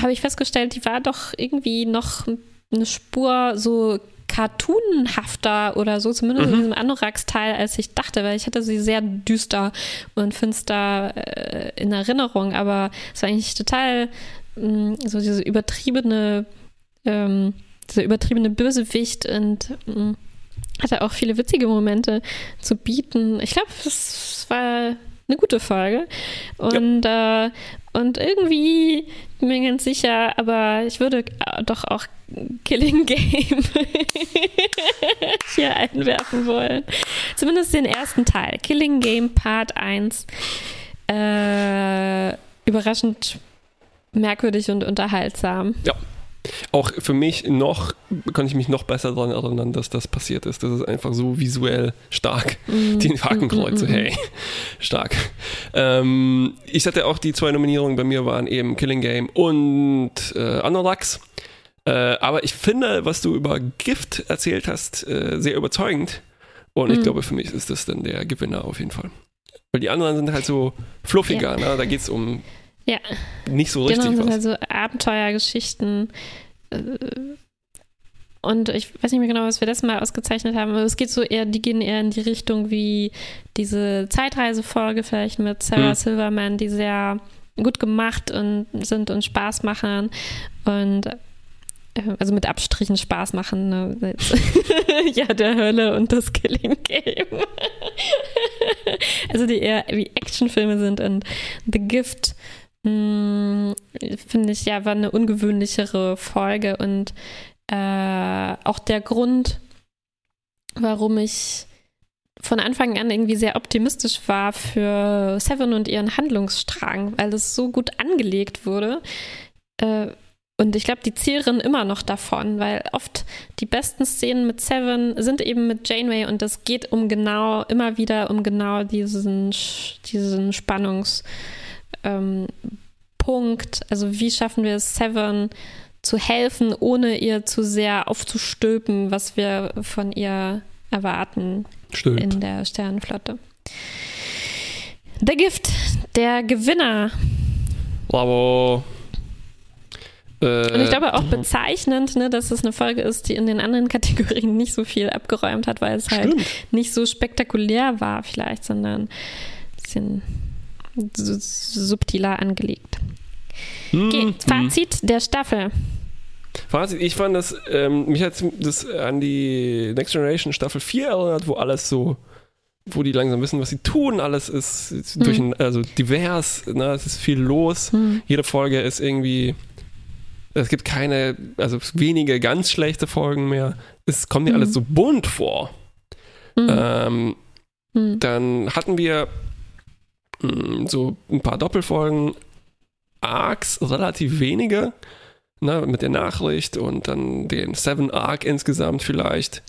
habe ich festgestellt, die war doch irgendwie noch eine Spur so cartoonhafter oder so, zumindest in Mhm. diesem Anorax-Teil, als ich dachte, weil ich hatte sie sehr düster und finster äh, in Erinnerung, aber es war eigentlich total mh, so diese übertriebene, ähm, dieser übertriebene Bösewicht und mh, hatte auch viele witzige Momente zu bieten. Ich glaube, es war eine gute Folge. Und, äh, und irgendwie bin mir ganz sicher, aber ich würde doch auch Killing [LAUGHS] Game [LAUGHS] hier einwerfen wollen. Zumindest den ersten Teil. Killing Game Part 1. Äh, überraschend merkwürdig und unterhaltsam. Auch für mich noch, kann ich mich noch besser daran erinnern, dass das passiert ist. Das ist einfach so visuell stark. Den Hakenkreuz, so hey, stark. Ähm, ich hatte auch die zwei Nominierungen bei mir waren eben Killing Game und äh, Anorax. Äh, aber ich finde, was du über Gift erzählt hast, äh, sehr überzeugend. Und ich Mhm. glaube, für mich ist das dann der Gewinner auf jeden Fall. Weil die anderen sind halt so fluffiger, ne? da geht es um Ja. nicht so Die richtig sind was. also Abenteuergeschichten. äh, Und ich weiß nicht mehr genau, was wir das mal ausgezeichnet haben, aber es geht so eher, die gehen eher in die Richtung wie diese Zeitreisefolge vielleicht mit Sarah Hm. Silverman, die sehr gut gemacht und sind und Spaß machen und äh, also mit Abstrichen Spaß machen. Ne? [LAUGHS] Ja, der Hölle und das Killing Game. [LAUGHS] also die eher wie Actionfilme sind und The Gift mh, finde ich ja war eine ungewöhnlichere Folge und äh, auch der Grund, warum ich von Anfang an irgendwie sehr optimistisch war für Seven und ihren Handlungsstrang, weil es so gut angelegt wurde. Äh, und ich glaube, die zehren immer noch davon, weil oft die besten Szenen mit Seven sind eben mit Janeway und es geht um genau, immer wieder um genau diesen, diesen Spannungspunkt. Ähm, Punkt. also wie schaffen wir es, Seven zu helfen, ohne ihr zu sehr aufzustülpen, was wir von ihr erwarten Stimmt. in der Sternenflotte. Der Gift, der Gewinner. Bravo. Äh, Und ich glaube auch bezeichnend, ne, dass es eine Folge ist, die in den anderen Kategorien nicht so viel abgeräumt hat, weil es halt Stimmt. nicht so spektakulär war vielleicht, sondern ein bisschen subtiler angelegt. hm, Okay, hm. Fazit der Staffel. Fazit, ich fand das, ähm, mich hat das an die Next Generation Staffel 4 erinnert, wo alles so, wo die langsam wissen, was sie tun, alles ist, ist durch, also divers, ne, es ist viel los, Hm. jede Folge ist irgendwie, es gibt keine, also wenige ganz schlechte Folgen mehr, es kommt mir Mhm. alles so bunt vor. Hm. Ähm, Hm. dann hatten wir so ein paar Doppelfolgen, Arcs, relativ wenige, ne, mit der Nachricht und dann den Seven Arc insgesamt vielleicht.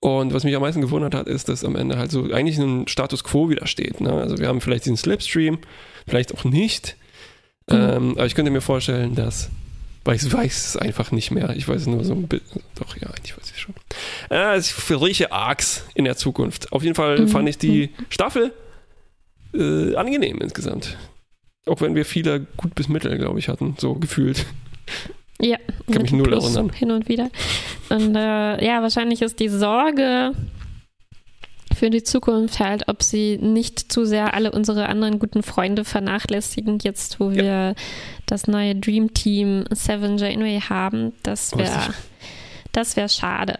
Und was mich am meisten gewundert hat, ist, dass am Ende halt so eigentlich ein Status Quo wieder steht. Ne? Also wir haben vielleicht diesen Slipstream, vielleicht auch nicht. Mhm. Ähm, aber ich könnte mir vorstellen, dass, weil ich weiß es einfach nicht mehr. Ich weiß es nur so ein bisschen. Doch, ja, eigentlich weiß ich es schon. Äh, ich rieche Arcs in der Zukunft. Auf jeden Fall Mhm. fand ich die Staffel äh, angenehm insgesamt. Auch wenn wir viele gut bis mittel, glaube ich, hatten, so gefühlt. Ja, Kann mich null Plus erinnern. Hin und wieder. Und äh, ja, wahrscheinlich ist die Sorge für die Zukunft halt, ob sie nicht zu sehr alle unsere anderen guten Freunde vernachlässigen, jetzt wo Ja. wir das neue Dream Team Seven Janeway haben. Das wäre das wäre schade.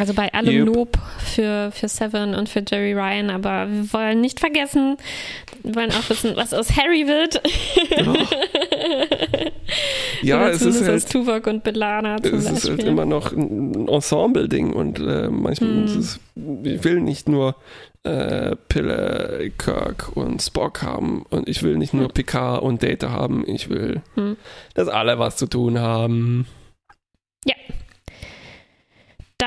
Also bei allem Yep. Lob für, für Seven und für Jerry Ryan, aber wir wollen nicht vergessen, wir wollen auch wissen, was aus Harry wird. [LAUGHS] Ja, es ist zumindest aus halt, Tuvok und Belana es ist Beispiel. halt immer noch ein Ensemble-Ding und äh, manchmal Mhm. ist es, ich will nicht nur äh, Pille, Kirk und Spock haben und ich will nicht nur Picard und Data haben, ich will, Hm. dass alle was zu tun haben.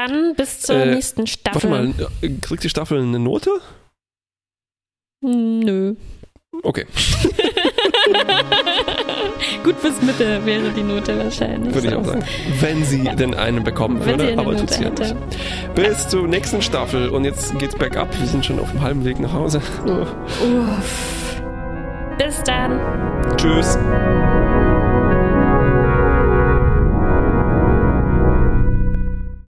Dann bis zur Äh, nächsten Staffel. Warte mal, äh, kriegt die Staffel eine Note? Nö. Okay, [LAUGHS] Gut bis Mitte wäre die Note wahrscheinlich. würde ich auch sagen. Wenn sie Ja. denn eine bekommen Wenn würde, eine aber tut sie ja nicht. Bis zur nächsten Staffel und jetzt geht's bergab. Wir sind schon auf dem halben Weg nach Hause. Uff. Bis dann. Tschüss.